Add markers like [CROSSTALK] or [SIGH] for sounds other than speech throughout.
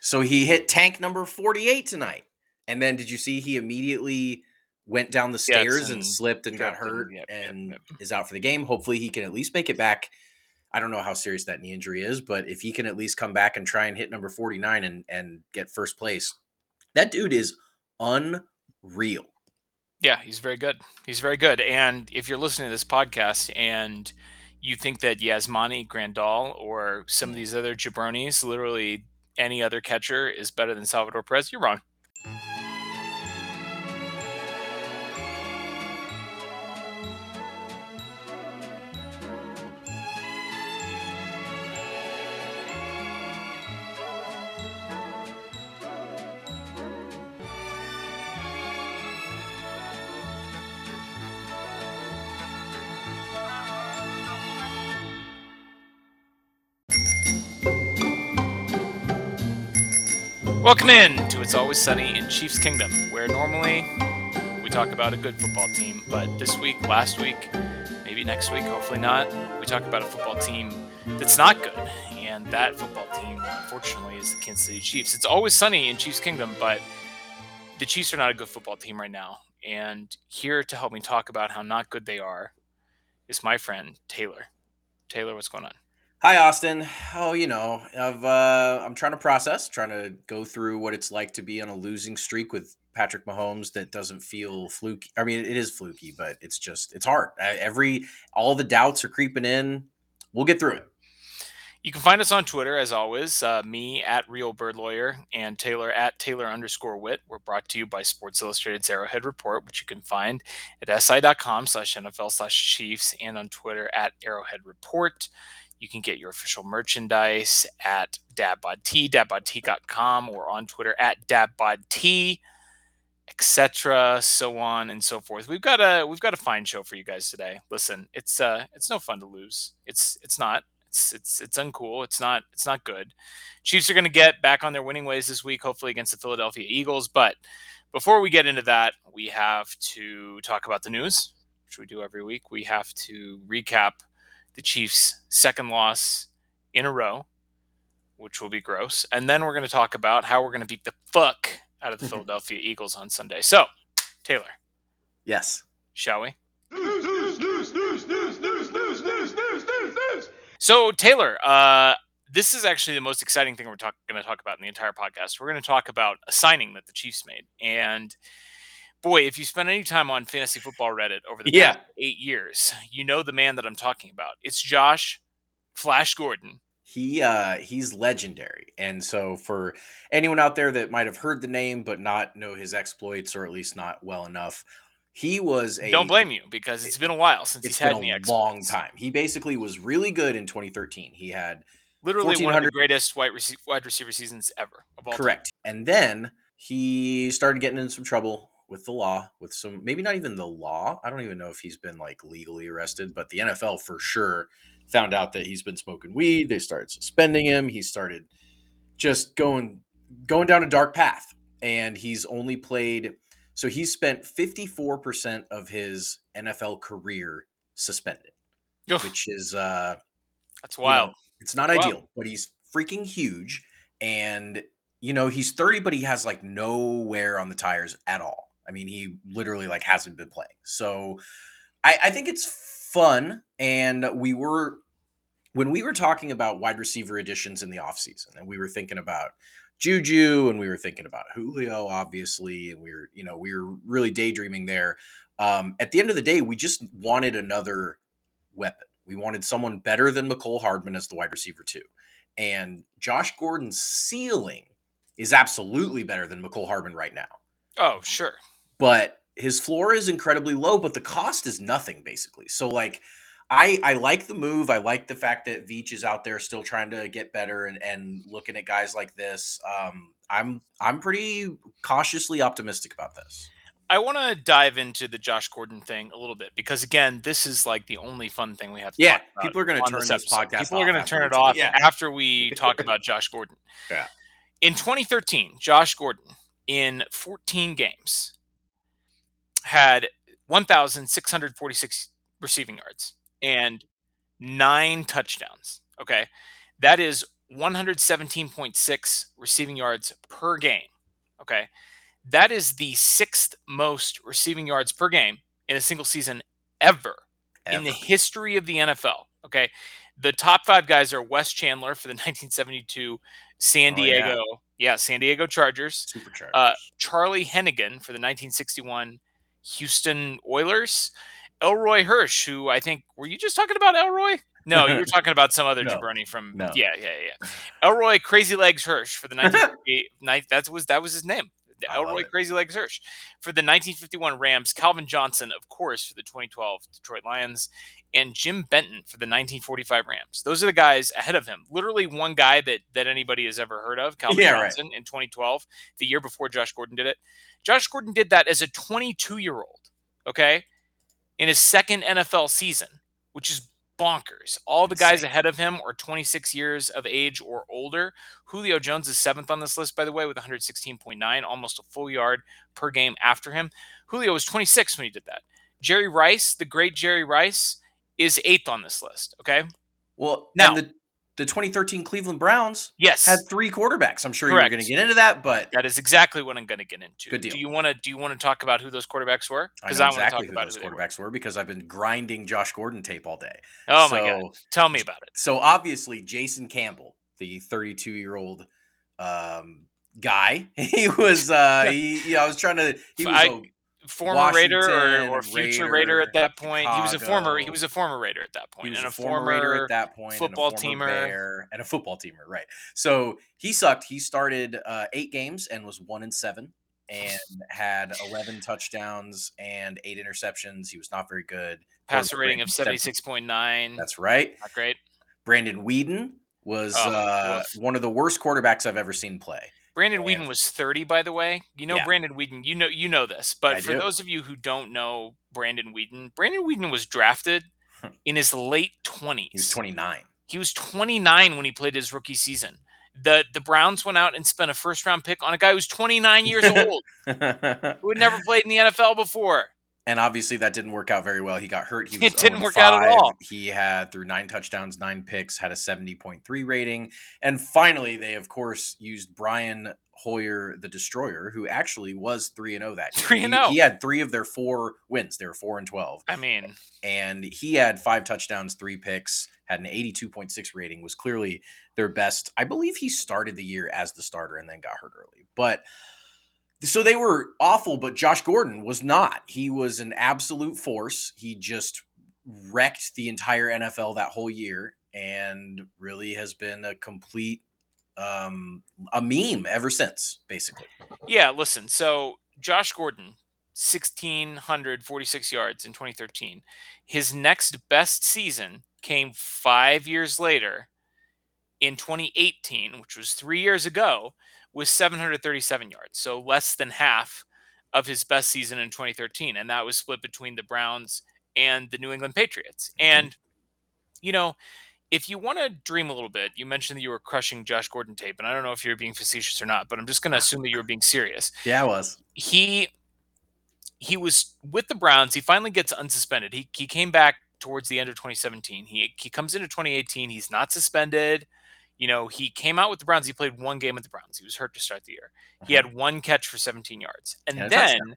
So he hit tank number 48 tonight. And then did you see he immediately went down the stairs and, and slipped and got hurt yep, yep, and yep. is out for the game? Hopefully he can at least make it back. I don't know how serious that knee injury is, but if he can at least come back and try and hit number 49 and, and get first place, that dude is unreal. Yeah, he's very good. He's very good. And if you're listening to this podcast and you think that Yasmani Grandal or some of mm. these other jabronis, literally any other catcher, is better than Salvador Perez, you're wrong. Welcome in to It's Always Sunny in Chiefs Kingdom, where normally we talk about a good football team, but this week, last week, maybe next week, hopefully not, we talk about a football team that's not good. And that football team, unfortunately, is the Kansas City Chiefs. It's always sunny in Chiefs Kingdom, but the Chiefs are not a good football team right now. And here to help me talk about how not good they are is my friend Taylor. Taylor, what's going on? Hi, Austin. Oh, you know, I've uh, I'm trying to process, trying to go through what it's like to be on a losing streak with Patrick Mahomes that doesn't feel fluky. I mean, it is fluky, but it's just it's hard. Every all the doubts are creeping in. We'll get through it. You can find us on Twitter as always. Uh, me at Real Bird Lawyer and Taylor at Taylor underscore Wit. We're brought to you by Sports Illustrated's Arrowhead Report, which you can find at si.com slash NFL slash Chiefs and on Twitter at Arrowhead Report. You can get your official merchandise at dabbodtea, dabbodtea.com, or on Twitter at dabbodtea, etc., so on and so forth. We've got a we've got a fine show for you guys today. Listen, it's uh it's no fun to lose. It's it's not. It's it's it's uncool. It's not it's not good. Chiefs are going to get back on their winning ways this week, hopefully against the Philadelphia Eagles. But before we get into that, we have to talk about the news, which we do every week. We have to recap the Chiefs' second loss in a row, which will be gross. And then we're going to talk about how we're going to beat the fuck out of the Philadelphia Eagles on Sunday. So, Taylor. Yes. Shall we? So, Taylor, uh, this is actually the most exciting thing we're talk- going to talk about in the entire podcast. We're going to talk about a signing that the Chiefs made. And boy, if you spend any time on fantasy football Reddit over the Yeah. past eight years, you know the man that I'm talking about. It's Josh Flash Gordon. He uh he's legendary. And so for anyone out there that might have heard the name but not know his exploits or at least not well enough, he was a Don't blame you because it's been a while since he's had a long time. He basically was really good in 2013. He had Literally one of the greatest wide, rece- wide receiver seasons ever of all time. correct. And then he started getting in some trouble with the law, with some maybe not even the law. I don't even know if he's been like legally arrested, but the NFL for sure found out that he's been smoking weed. They started suspending him. He started just going going down a dark path. And he's only played so he's spent 54% of his NFL career suspended, Oof, which is uh that's you know, wild. it's not ideal, but he's freaking huge. And, you know, he's 30, but he has like no wear on the tires at all. I mean, he literally like hasn't been playing. So I, I think it's fun. And we were, when we were talking about wide receiver additions in the offseason, and we were thinking about Juju and we were thinking about Julio, obviously, and we were, you know, we were really daydreaming there. Um, at the end of the day, we just wanted another weapon. We wanted someone better than Mecole Hardman as the wide receiver, too. And Josh Gordon's ceiling is absolutely better than Mecole Hardman right now. Oh, sure. But his floor is incredibly low, but the cost is nothing, basically. So, like, I I like the move. I like the fact that Veach is out there still trying to get better and, and looking at guys like this. Um, I'm I'm pretty cautiously optimistic about this. I want to dive into the Josh Gordon thing a little bit because again, this is like the only fun thing we have to Yeah, talk about. people are gonna turn this episode. podcast People are going to turn it off Yeah. after we [LAUGHS] talk about Josh Gordon. Yeah. In 2013, Josh Gordon in 14 games had 1,646 receiving yards and nine touchdowns. Okay. That is 117.6 receiving yards per game. Okay. That is the sixth most receiving yards per game in a single season ever, in the history of the NFL. Okay. The top five guys are Wes Chandler for the [LAUGHS] 1972 San Oh, yeah. Diego, yeah. San Diego Chargers, Superchargers. uh, Charlie Hennigan for the 1961 Houston Oilers, Elroy Hirsch, who I think were you just talking about Elroy? No, you were [LAUGHS] talking about some other No. jabroni from No. yeah, yeah, yeah. Elroy Crazy Legs Hirsch for the [LAUGHS] 1958 that was that was his name. I Elroy. Crazy Legs Hirsch for the 1951 Rams, Calvin Johnson, of course, for the 2012 Detroit Lions, and Jim Benton for the 1945 Rams. Those are the guys ahead of him. Literally one guy that that anybody has ever heard of, Calvin Yeah, right. Johnson in 2012, the year before Josh Gordon did it. Josh Gordon did that as a 22 year old, okay, in his second NFL season, which is bonkers. All the guys ahead of him are 26 years of age or older. Julio Jones is seventh on this list, by the way, with 116.9, almost a full yard per game after him. Julio was 26 when he did that. Jerry Rice, the great Jerry Rice, is eighth on this list. Okay. well, now- and the, the 2013 Cleveland Browns Yes. had three quarterbacks. I'm sure you're going to get into that, but that is exactly what I'm going to get into. Good deal. Do you want to do you want to talk about who those quarterbacks were? Because know I, want to talk who about those who were. quarterbacks were because I've been grinding Josh Gordon tape all day. Oh my god. Tell me about it. So obviously, Jason Campbell, the 32 year old um, guy, [LAUGHS] he was. Uh, [LAUGHS] he, you know, I was trying to. He was. I- Former Raider or, or future Raider, Raider, at that point. He was a former. He was a former Raider at that he was and a former Raider at that point, and football former teamer. Bear, and a football teamer, right? So he sucked. He started uh, eight games and was one in seven, and [LAUGHS] had 11 touchdowns and eight interceptions. He was not very good. passer rating of seventy six point nine. That's right. Not great. Brandon Weeden was Oh, uh, one of the worst quarterbacks I've ever seen play. Brandon And- Weeden was 30, by the way. You know Yeah. Brandon Weeden. You know you know this, but I for do. those of you who don't know Brandon Weeden, Brandon Weeden was drafted in his late 20s. He was 29. He was 29 when he played his rookie season. The the Browns went out and spent a first round pick on a guy who's 29 years old who had never [LAUGHS] played in the NFL before. And obviously that didn't work out very well. He got hurt. He It didn't work out at all. He had through nine touchdowns, nine picks, had a 70.3 rating. And finally, they of course used Brian Hoyer, the Destroyer, who actually was 3 and 0 that year. 3 and He- He had three of their four wins. They were 4 and 12. I mean, and he had five touchdowns, three picks, had an 82.6 rating, was clearly their best. I believe he started the year as the starter and then got hurt early. But so they were awful, but Josh Gordon was not. He was an absolute force. He just wrecked the entire NFL that whole year and really has been a complete um a meme ever since basically yeah, listen. So Josh Gordon, 1,646 yards in 2013. His next best season came five years later in 2018, which was three years ago, with 737 yards. So less than half of his best season in 2013. And that was split between the Browns and the New England Patriots. Mhm. And, you know, if you want to dream a little bit, you mentioned that you were crushing Josh Gordon tape, and I don't know if you're being facetious or not, but I'm just going [LAUGHS] to assume that you were being serious. yeah I was He he was with the Browns. He finally gets unsuspended. He he came back towards the end of 2017. He he comes into 2018. He's not suspended. You know, he came out with the Browns. He played one game with the Browns. He was hurt to start the year. He uh-huh. had one catch for 17 yards. And a then touchdown.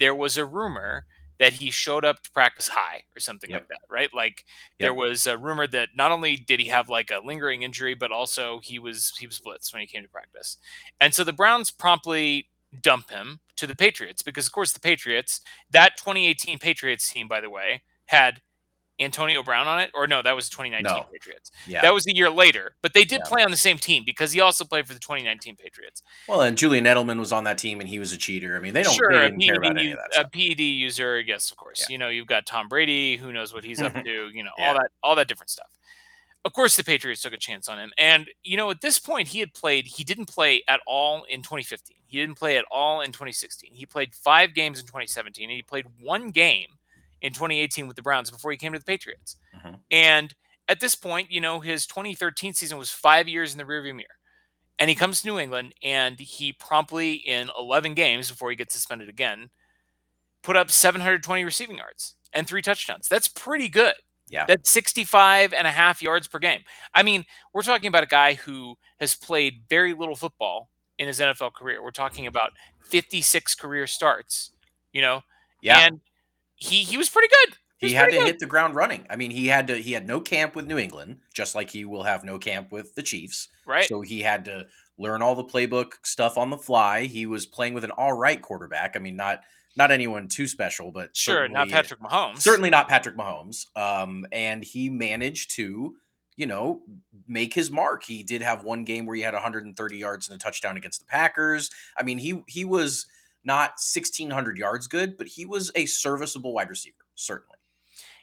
there was a rumor that he showed up to practice high or something Yep. like that, right? Like there was a rumor that not only did he have like a lingering injury, but also he was he was blitzed when he came to practice. And so the Browns promptly dump him to the Patriots because of course the Patriots, that 2018 Patriots team by the way, had Antonio Brown on it or no, that was 2019 No. Patriots. yeah That was a year later, but they did Yeah. play on the same team because he also played for the 2019 Patriots. well and julian edelman was on that team and he was a cheater i mean they don't sure, they a didn't care about any of that a stuff. PED user, yes, of course. Yeah. You know, you've got Tom Brady, who knows what he's up [LAUGHS] to, you know, all that, all that different stuff. Of course, the Patriots took a chance on him, and you know, at this point, he had played. He didn't play at all in 2015. He didn't play at all in 2016. He played five games in 2017, and he played one game in 2018 with the Browns before he came to the Patriots. Mhm. And at this point, you know, his 2013 season was five years in the rearview mirror. And he comes to New England and he promptly, in 11 games before he gets suspended again, put up 720 receiving yards and three touchdowns. That's pretty good. Yeah. That's 65 and a half yards per game. I mean, we're talking about a guy who has played very little football in his NFL career. We're talking about 56 career starts, you know? Yeah. And he he was pretty good. he was had to good. hit the ground running. I mean, he had to he had no camp with New England, just like he will have no camp with the Chiefs. Right. So he had to learn all the playbook stuff on the fly. He was playing with an all right quarterback. I mean, not not anyone too special, but sure, not Patrick Mahomes. Certainly not Patrick Mahomes. Um, and he managed to, you know, make his mark. He did have one game where he had 130 yards and a touchdown against the Packers. I mean, he he was not 1600 yards good, but he was a serviceable wide receiver, certainly.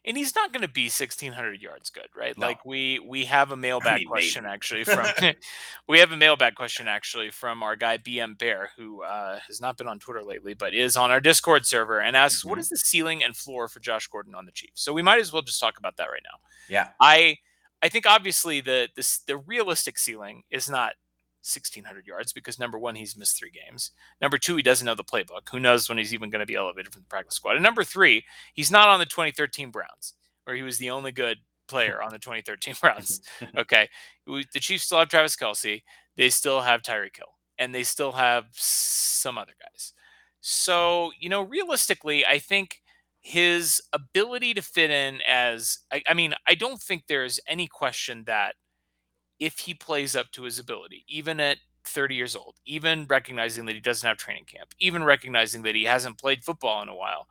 and he's not going to be 1600 yards good right No. like we we have a mailbag mean, question maybe. actually [LAUGHS] from [LAUGHS] we have a mailbag question actually from our guy bm bear who uh, has not been on twitter lately but is on our discord server and asks what Mhm. is the ceiling and floor for josh gordon on the chiefs so we might as well just talk about that right now Yeah. i i think obviously the this the realistic ceiling is not 1600 yards because number one he's missed three games. Number two he doesn't know the playbook. Who knows when he's even going to be elevated from the practice squad. And number three he's not on the 2013 browns where he was the only good player on the 2013 [LAUGHS] browns [LAUGHS] okay? The chiefs still have travis kelce they still have tyreek hill and they still have some other guys. So you know realistically i think his ability to fit in as I, I mean i don't think there's any question that if he plays up to his ability even at 30 years old even recognizing that he doesn't have training camp even recognizing that he hasn't played football in a while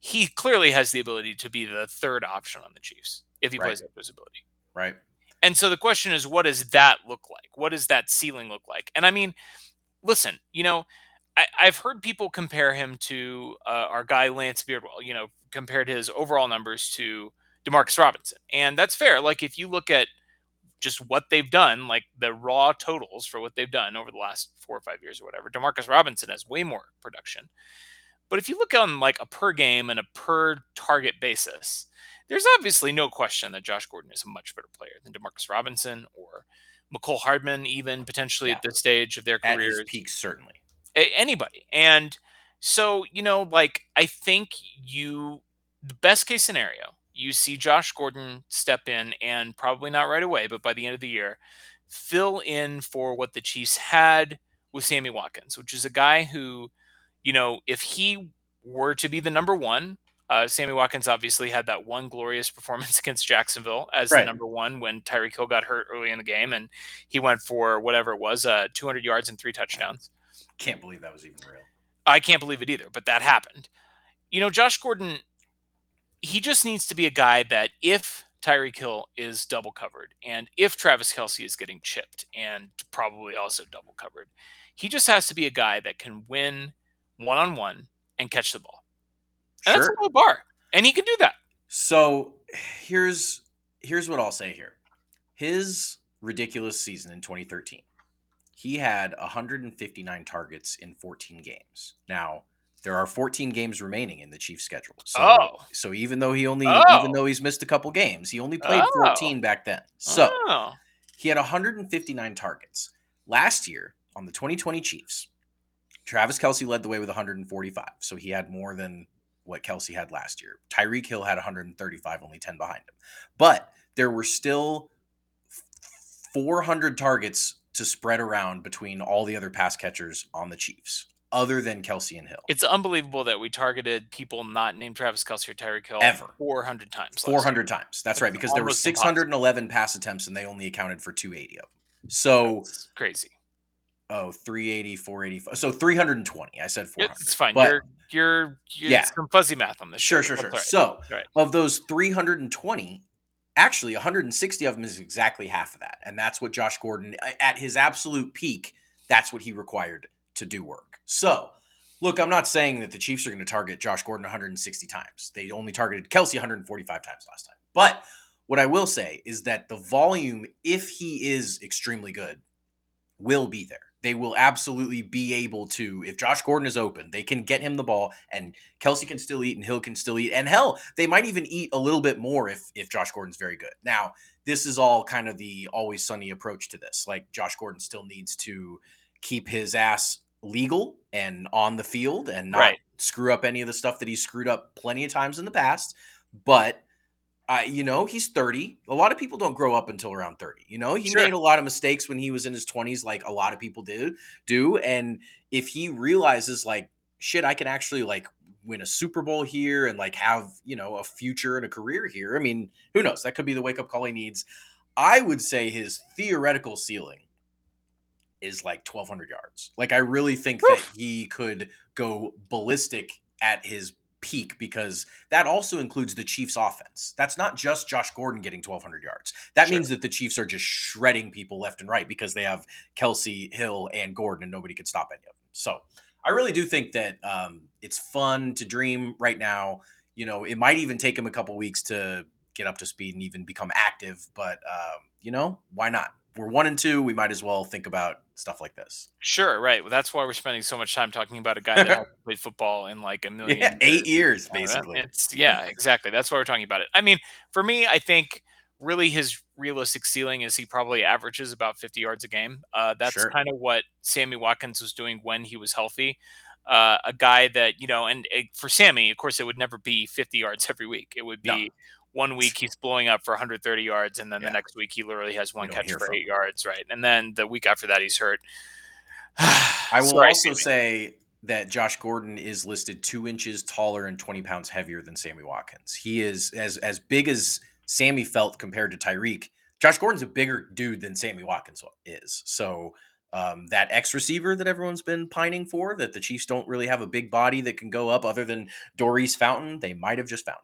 he clearly has the ability to be the third option on the chiefs if he Right. plays up to his ability Right. and so the question is, what does that look like? What does that ceiling look like? And I mean, listen, you know, I, I've heard people compare him to uh, our guy Lance Beardwell. You know, compared his overall numbers to Demarcus Robinson, and that's fair. Like if you look at just what they've done, like the raw totals for what they've done over the last four or five years or whatever, Demarcus Robinson has way more production. But if you look on like a per game and a per target basis, there's obviously no question that Josh Gordon is a much better player than Demarcus Robinson or Mecole Hardman, even potentially Yeah. at this stage of their At careers. his peak, certainly. Anybody. And so, you know, like I think you the best case scenario, you see Josh Gordon step in and probably not right away, but by the end of the year, fill in for what the Chiefs had with Sammy Watkins, which is a guy who, you know, if he were to be the number one, uh, Sammy Watkins obviously had that one glorious [LAUGHS] performance against Jacksonville as the number one when Tyreek Hill got hurt early in the game, and he went for whatever it was, uh, 200 yards and three touchdowns. Can't believe that was even real. I can't believe it either, but that happened. You know, Josh Gordon, he just needs to be a guy that if Tyreek Hill is double covered and if Travis Kelce is getting chipped and probably also double covered, he just has to be a guy that can win one on one and catch the ball. And that's a low bar. And he can do that. So here's here's what I'll say here. His ridiculous season in 2013. He had 159 targets in 14 games. Now, there are 14 games remaining in the Chiefs schedule. So Oh. so even though he only Oh. even though he's missed a couple games, he only played Oh. 14 back then. So Oh. he had 159 targets. Last year on the 2020 Chiefs, Travis Kelce led the way with 145. So he had more than what Kelce had last year. Tyreek Hill had 135, only 10 behind him. But there were still 400 targets to spread around between all the other pass catchers on the Chiefs, other than Kelce and Hill. It's unbelievable that we targeted people not named Travis Kelce or Tyreek Hill Ever. 400 times. last year. 400 times. That's right, because there were almost impossible. 611 pass attempts and they only accounted for 280 of them. So It's crazy. Oh, 380, 485. So 320. I said 400. It's fine. But you're you're, you're Yeah. some fuzzy math on this. sure, show, sure, sure. right. So Right. of those 320, actually 160 of them is exactly half of that. And that's what Josh Gordon, at his absolute peak, that's what he required to do work. So look, I'm not saying that the Chiefs are going to target Josh Gordon 160 times. They only targeted Kelce 145 times last time. But what I will say is that the volume, if he is extremely good, will be there. They will absolutely be able to, if Josh Gordon is open, they can get him the ball and Kelce can still eat and Hill can still eat. And hell, they might even eat a little bit more if if Josh Gordon's very good. Now, this is all kind of the always sunny approach to this. Like Josh Gordon still needs to keep his ass legal and on the field and not Right. screw up any of the stuff that he's screwed up plenty of times in the past. But Uh, you know, he's 30. A lot of people don't grow up until around 30. You know, he Sure. made a lot of mistakes when he was in his 20s, like a lot of people do do. And if he realizes like shit, I can actually like win a Super Bowl here and like have, you know, a future and a career here. I mean, who knows? That could be the wake-up call he needs. I would say his theoretical ceiling is like 1200 yards. Like I really think that he could go ballistic at his peak because that also includes the Chiefs offense. That's not just Josh Gordon getting 1200 yards. That Sure. means that the Chiefs are just shredding people left and right because they have Kelce, Hill, and Gordon, and nobody can stop any of them. So I really do think that um, it's fun to dream right now. You know, it might even take him a couple weeks to get up to speed and even become active, but um, you know, why not? We're one and two. We might as well think about stuff like this. Sure, right. Well, that's why we're spending so much time talking about a guy that played football in like a [LAUGHS] million Yeah, eight years basically. It's yeah, exactly. That's why we're talking about it. I mean, for me, I think really his realistic ceiling is he probably averages about 50 yards a game. Uh, that's Sure. kind of what Sammy Watkins was doing when he was healthy. Uh, a guy that you know, and uh, for Sammy, of course, it would never be 50 yards every week. It would be No. One week he's blowing up for 130 yards, and then Yeah. the next week he literally has one catch for eight yards, right? And then the week after that he's hurt. [SIGHS] I will Sorry, also say that Josh Gordon is listed two inches taller and 20 pounds heavier than Sammy Watkins. He is as as big as Sammy felt compared to Tyreek. Josh Gordon's a bigger dude than Sammy Watkins is. So um, that X receiver that everyone's been pining for, that the Chiefs don't really have a big body that can go up other than Daurice Fountain, they might have just found.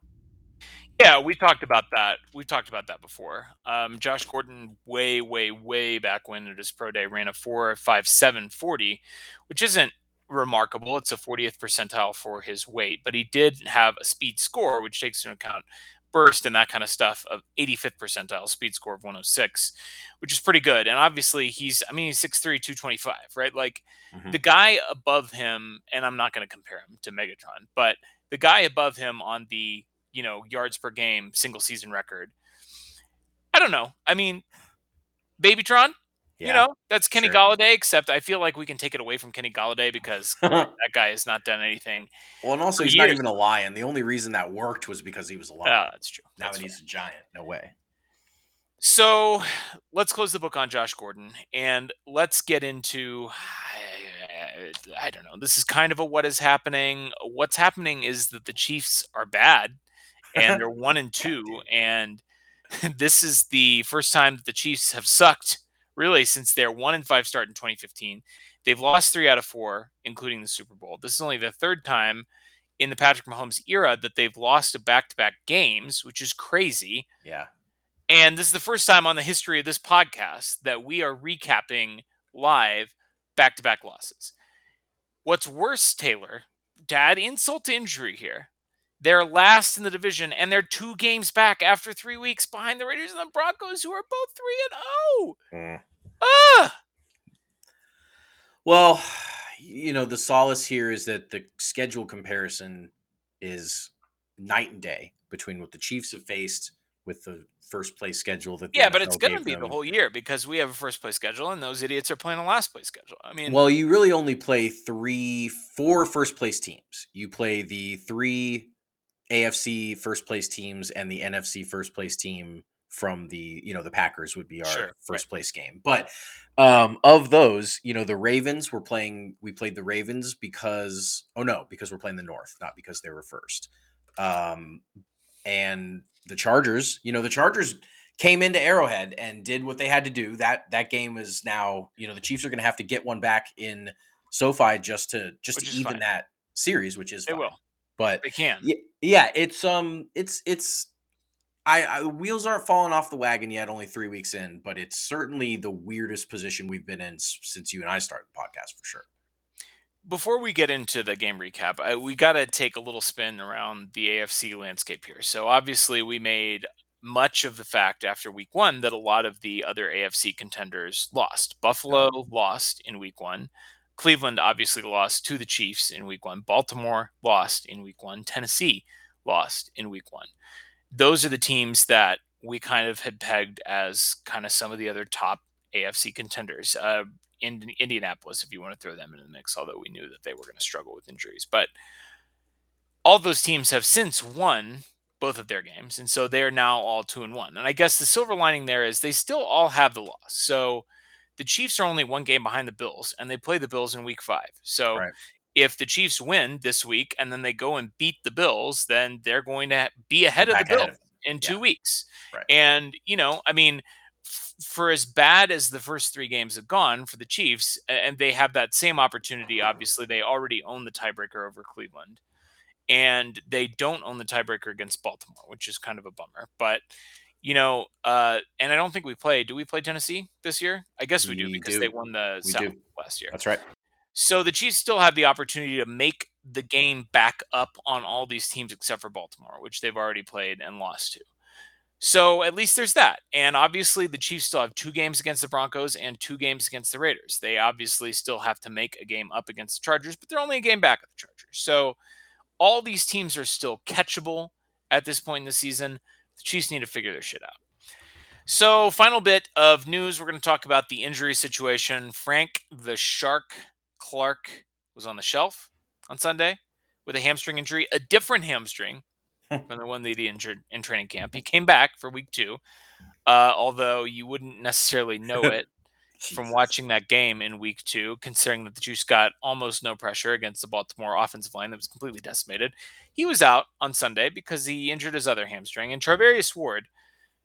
Yeah, we talked about that. We talked about that before. Um, Josh Gordon, way, way, way back when at his pro day, ran a four five seven forty, which isn't remarkable. It's a 40th percentile for his weight, but he did have a speed score, which takes into account burst and that kind of stuff of 85th percentile speed score of 106, which is pretty good. And obviously he's, I mean, he's 6'3", 225, right? Like Mhm. the guy above him, and I'm not going to compare him to Megatron, but the guy above him on the you know yards per game single season record. I don't know. I mean, Babytron, you know, that's Kenny sure. Golladay. Except I feel like we can take it away from Kenny Golladay because [LAUGHS] that guy has not done anything. well, and also he's not even a lion. The only reason that worked was because he was a lion. Ah, that's true. now That's fair. he's a giant, no way. So let's close the book on Josh Gordon and let's get into. I don't know. This is kind of a what is happening. What's happening is that the Chiefs are bad and [LAUGHS] they're one and two. And [LAUGHS] this is the first time that the Chiefs have sucked really since their one and five start in 2015. They've lost three out of four, including the Super Bowl. This is only the third time in the Patrick Mahomes era that they've lost to back to back games, which is crazy. Yeah. And this is the first time on the history of this podcast that we are recapping live back to back losses. What's worse, Taylor, to add insult to injury here, they're last in the division and they're two games back after three weeks behind the Raiders and the Broncos, who are both 3 and 0. Ah! Well, you know, the solace here is that the schedule comparison is night and day between what the Chiefs have faced with the first place schedule that Yeah, but it's going to be the whole year because we have a first place schedule and those idiots are playing a last place schedule. I mean, Well, you really only play three, four first place teams. You play the three AFC first place teams and the NFC first place team from the, you know, the Packers would be our Sure, right. first place game. But um of those, you know, the Ravens were playing we played the Ravens because oh no, because we're playing the North, not because they were first. Um and the Chargers, you know, the Chargers came into Arrowhead and did what they had to do. That that game is now, you know, the Chiefs are going to have to get one back in SoFi just to just Which to even fine. that series, which is they fine. will. But They can. yeah, it's um, it's it's. I, I wheels aren't falling off the wagon yet. Only three weeks in, but it's certainly the weirdest position we've been in since you and I started the podcast for sure. before we get into the game recap, I, we got to take a little spin around the AFC landscape here. So obviously, we made much of the fact after week one that a lot of the other AFC contenders lost. Buffalo lost in week one. Cleveland obviously lost to the Chiefs in week one. Baltimore lost in week one. Tennessee lost in week one. Those are the teams that we kind of had pegged as kind of some of the other top AFC contenders. Uh, in Indianapolis, if you want to throw them in the mix, although we knew that they were going to struggle with injuries. But all those teams have since won both of their games, and so they're now all two and one. And I guess the silver lining there is they still all have the loss. So the Chiefs are only one game behind the Bills, and they play the Bills in Week Five. So Right. if the Chiefs win this week and then they go and beat the Bills, then they're going to be ahead of the ahead Bills of in two Yeah. weeks. Right. And, you know, I mean, f- for as bad as the first three games have gone for the Chiefs, and they have that same opportunity, obviously, they already own the tiebreaker over Cleveland. And they don't own the tiebreaker against Baltimore, which is kind of a bummer. But, you know, uh, and I don't think we play. Do we play Tennessee this year? I guess we do because do. they won the We South do. last year. That's right. So the Chiefs still have the opportunity to make the game back up on all these teams except for Baltimore, which they've already played and lost to. So at least there's that. And obviously the Chiefs still have two games against the Broncos and two games against the Raiders. They obviously still have to make a game up against the Chargers, but they're only a game back of the Chargers. So all these teams are still catchable at this point in the season. The Chiefs need to figure their shit out. So, final bit of news we're going to talk about the injury situation. Frank the Shark Clark was on the shelf on Sunday with a hamstring injury, a different hamstring [LAUGHS] than the one that he injured in training camp. He came back for week two, uh, although you wouldn't necessarily know [LAUGHS] it from watching that game in week two, considering that the Juice got almost no pressure against the Baltimore offensive line that was completely decimated. He was out on Sunday because he injured his other hamstring. And Charvarius Ward,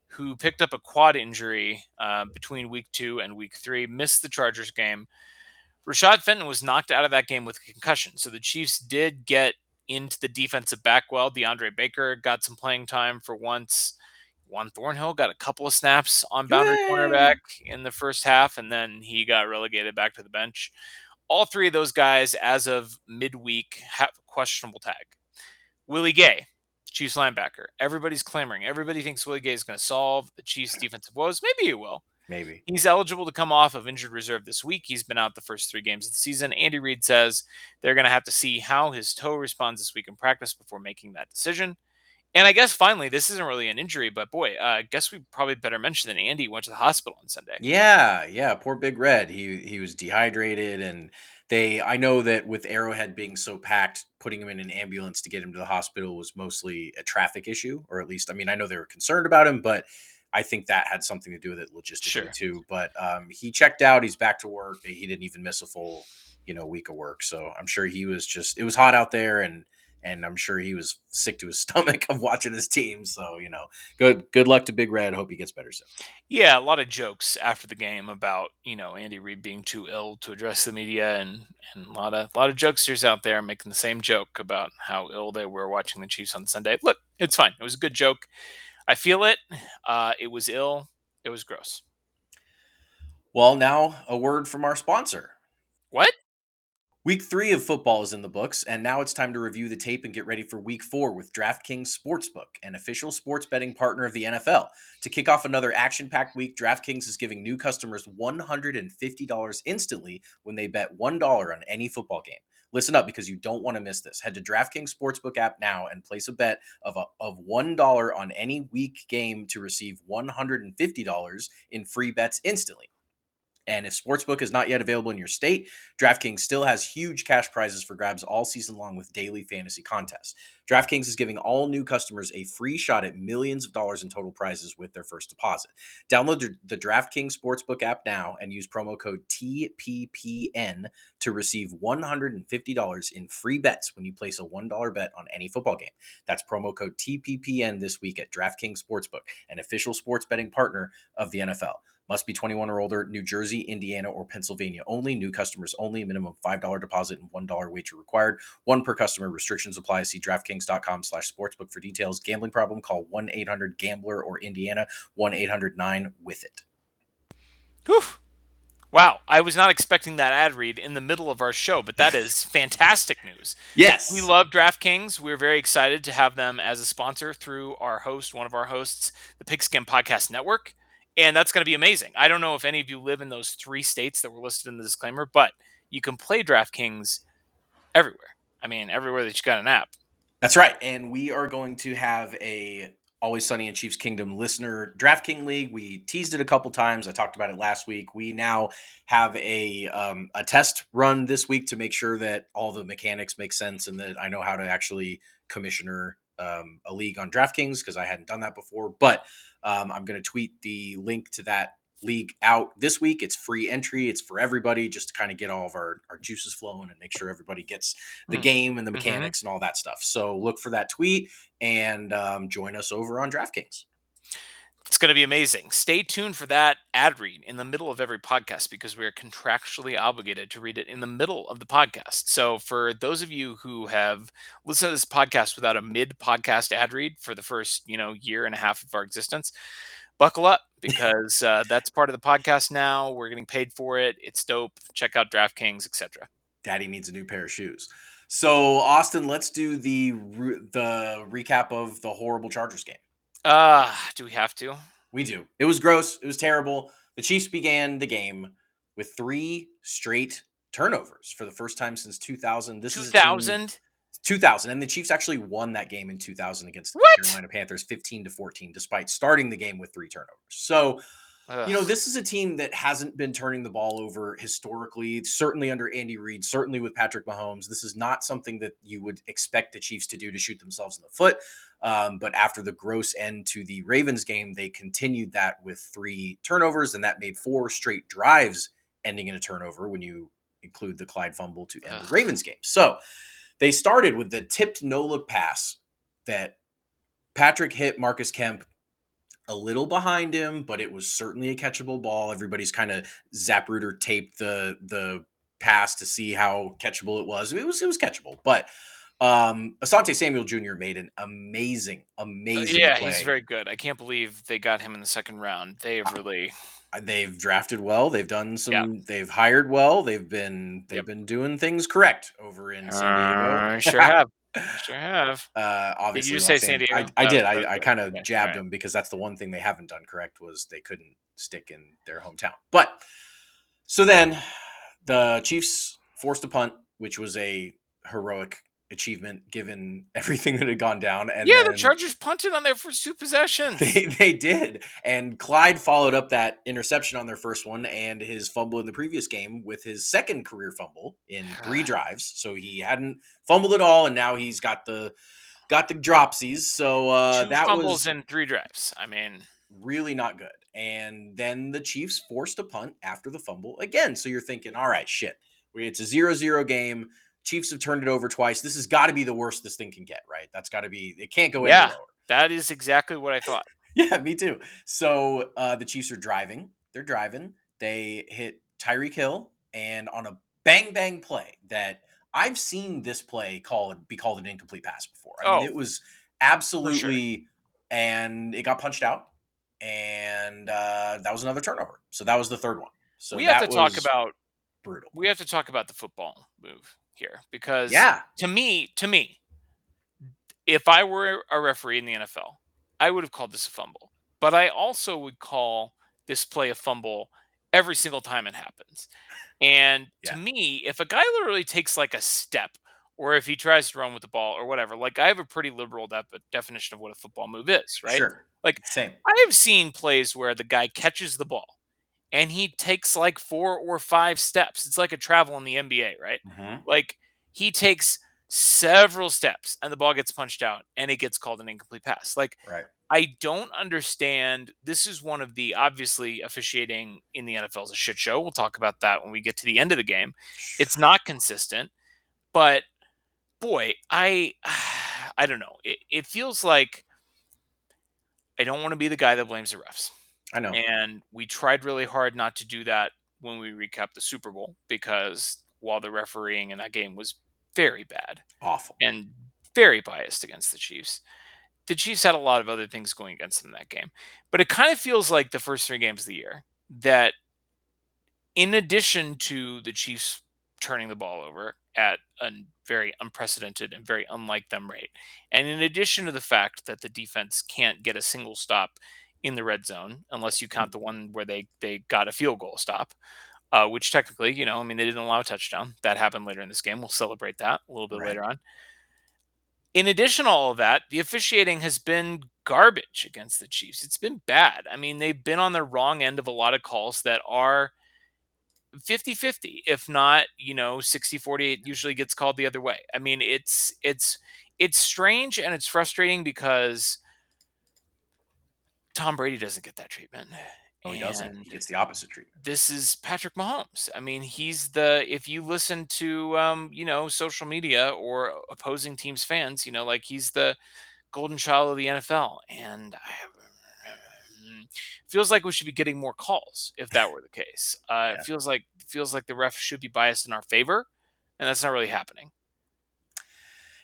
who picked up a quad injury uh, between week two and week three, missed the Chargers game. Rashad Fenton was knocked out of that game with a concussion. So the Chiefs did get into the defensive back well. DeAndre Baker got some playing time for once. Juan Thornhill got a couple of snaps on boundary Yay! cornerback in the first half, and then he got relegated back to the bench. All three of those guys, as of midweek, have a questionable tag. Willie Gay, Chiefs linebacker. Everybody's clamoring. Everybody thinks Willie Gay is going to solve the Chiefs' defensive woes. Maybe he will. Maybe. He's eligible to come off of injured reserve this week. He's been out the first three games of the season. Andy Reid says they're going to have to see how his toe responds this week in practice before making that decision. And I guess finally, this isn't really an injury, but boy, uh, I guess we probably better mention that Andy went to the hospital on Sunday. Yeah, yeah. Poor Big Red. He he was dehydrated, and they. I know that with Arrowhead being so packed, putting him in an ambulance to get him to the hospital was mostly a traffic issue, or at least, I mean, I know they were concerned about him, but I think that had something to do with it logistically Sure. too. But um, he checked out. He's back to work. He didn't even miss a full, you know, week of work. So I'm sure he was just. It was hot out there, and and I'm sure he was sick to his [LAUGHS] stomach of watching his team. So you know, good good luck to Big Red. Hope he gets better soon. Yeah, a lot of jokes after the game about you know Andy Reid being too ill to address the media, and and a lot of a lot of jokesters out there making the same joke about how ill they were watching the Chiefs on Sunday. Look, it's fine. It was a good joke. I feel it. Uh, it was ill. It was gross. Well, now a word from our sponsor. What? Week three of football is in the books, and now it's time to review the tape and get ready for week four with DraftKings Sportsbook, an official sports betting partner of the NFL. To kick off another action packed week, DraftKings is giving new customers $150 instantly when they bet $1 on any football game. Listen up because you don't want to miss this. Head to DraftKings Sportsbook app now and place a bet of, a, of $1 on any week game to receive $150 in free bets instantly. And if Sportsbook is not yet available in your state, DraftKings still has huge cash prizes for grabs all season long with daily fantasy contests. DraftKings is giving all new customers a free shot at millions of dollars in total prizes with their first deposit. Download the, DraftKings Sportsbook app now and use promo code TPPN to receive $150 in free bets when you place a $1 bet on any football game. That's promo code TPPN this week at DraftKings Sportsbook, an official sports betting partner of the NFL. Must be 21 or older, New Jersey, Indiana, or Pennsylvania only. New customers only. Minimum $5 deposit and $1 wager required. One per customer. Restrictions apply. See DraftKings.com slash sportsbook for details. Gambling problem? Call 1-800-GAMBLER or Indiana 1-800-9-WITH-IT. Whew. Wow, I was not expecting that ad read in the middle of our show, but that is [LAUGHS] fantastic news. Yes. We love DraftKings. We're very excited to have them as a sponsor through our host, one of our hosts, the Pigskin Podcast Network. And that's going to be amazing. I don't know if any of you live in those three states that were listed in the disclaimer, but you can play DraftKings everywhere. I mean, everywhere that you got an app. That's right. And we are going to have a Always Sunny in Chiefs Kingdom listener DraftKings League. We teased it a couple times. I talked about it last week. We now have a um, a test run this week to make sure that all the mechanics make sense and that I know how to actually commissioner um, a league on DraftKings because I hadn't done that before. But um, I'm going to tweet the link to that league out this week. It's free entry. It's for everybody, just to kind of get all of our, our juices flowing and make sure everybody gets the Mm. game and the Mhm. mechanics and all that stuff. So look for that tweet and um, join us over on DraftKings. It's going to be amazing. Stay tuned for that ad read in the middle of every podcast because we are contractually obligated to read it in the middle of the podcast. So, for those of you who have listened to this podcast without a mid podcast ad read for the first, you know, year and a half of our existence, buckle up because uh, that's part of the podcast now. We're getting paid for it. It's dope. Check out DraftKings, etc. Daddy needs a new pair of shoes. So Austin, let's do the the recap of the horrible Chargers game. Uh, do we have to? We do. It was gross. It was terrible. The Chiefs began the game with three straight turnovers for the first time since 2000. This is a team- 2000? 2000 and the Chiefs actually won that game in 2000 against the What? Carolina Panthers 15 to 14 despite starting the game with three turnovers. So, you know, this is a team that hasn't been turning the ball over historically, certainly under Andy Reid, certainly with Patrick Mahomes. This is not something that you would expect the Chiefs to do to shoot themselves in the foot. Um, but after the gross end to the Ravens game, they continued that with three turnovers, and that made four straight drives ending in a turnover when you include the Clyde fumble to end Ugh. the Ravens game. So they started with the tipped no look pass that Patrick hit Marcus Kemp a little behind him, but it was certainly a catchable ball. Everybody's kind of Zapruder taped the the pass to see how catchable it was. It was it was catchable, but um Asante Samuel Jr. made an amazing, Uh, amazing yeah, play. he's very good. I can't believe they got him in the second round. They have really Uh, They've drafted well. They've done some. Yeah. They've hired well. They've been they've Yep. been doing things correct over in San Diego. Uh, sure have. [LAUGHS] Sure have. Uh, obviously, just Los say San Diego? I, I Oh, did. I, I kind of okay, jabbed alright. them because that's the one thing they haven't done correct was they couldn't stick in their hometown. But so then the Chiefs forced a punt, which was a heroic achievement given [LAUGHS] everything that had gone down. And yeah, the Chargers punted on their first two possessions. They, they did. And Clyde followed up that interception on their first one and his fumble in the previous game with his second career fumble in [SIGHS] three drives. So he hadn't fumbled at all, and now he's got the got the dropsies. So uh, Two that fumbles was in three drives. I mean, really not good. And then the Chiefs forced a punt after the fumble again. So you're thinking, all right, shit. It's a zero-zero game. Chiefs have turned it over twice. This has got to be the worst this thing can get, right? That's got to be. It can't go Yeah. any lower. that is exactly what I thought. [LAUGHS] Yeah, me too. So uh, the Chiefs are driving. They're driving. They hit Tyreek Hill, and on a bang bang play that I've seen this play called be called an incomplete pass before. I mean, Oh, it was absolutely, and it got punched out, and uh, that was another turnover. So that was the third one. So we have to that talk about brutal. we have to talk about the football move here because Yeah, to me, to me, if I were a referee in the NFL, I would have called this a fumble. But I also would call this play a fumble every single time it happens. And Yeah. to me, if a guy literally takes like a step, or if he tries to run with the ball or whatever, like I have a pretty liberal def- definition of what a football move is, right? Sure. Like Same. I have seen plays where the guy catches the ball and he takes like four or five steps. It's like a travel in the NBA, right? Mhm. Like he takes several steps and the ball gets punched out and it gets called an incomplete pass. Like Right. I don't understand. This is one of the obviously officiating in the NFL is a shit show. We'll talk about that when we get to the end of the game. It's not consistent, but boy, I [SIGHS] I don't know. It, it feels like I don't want to be the guy that blames the refs. I know. And we tried really hard not to do that when we recap the Super Bowl because while the refereeing in that game was very bad Awful. and very biased against the Chiefs, the Chiefs had a lot of other things going against them in that game. But it kind of feels like the first three games of the year that, in addition to the Chiefs turning the ball over at a very unprecedented and very unlike them rate, and in addition to the fact that the defense can't get a single stop in the red zone unless you count the one where they they got a field goal stop. Uh, which technically, you know, I mean, they didn't allow a touchdown. That happened later in this game. We'll celebrate that a little bit Right. later on in addition to all of that, the officiating has been garbage against the Chiefs. It's been bad. I mean, they've been on the wrong end of a lot of calls that are 50 50, if not, you know, 60 40. It usually gets called the other way. I mean, it's, it's, it's strange and it's frustrating because Tom Brady doesn't get that treatment. No, he doesn't. And He gets the opposite treatment. this is Patrick Mahomes. I mean, he's the if you listen to um, you know, social media or opposing teams fans, you know, like he's the golden child of the NFL. And I have feels like we should be getting more calls if that were the case. Uh, Yeah. It feels like feels like the ref should be biased in our favor, and that's not really happening.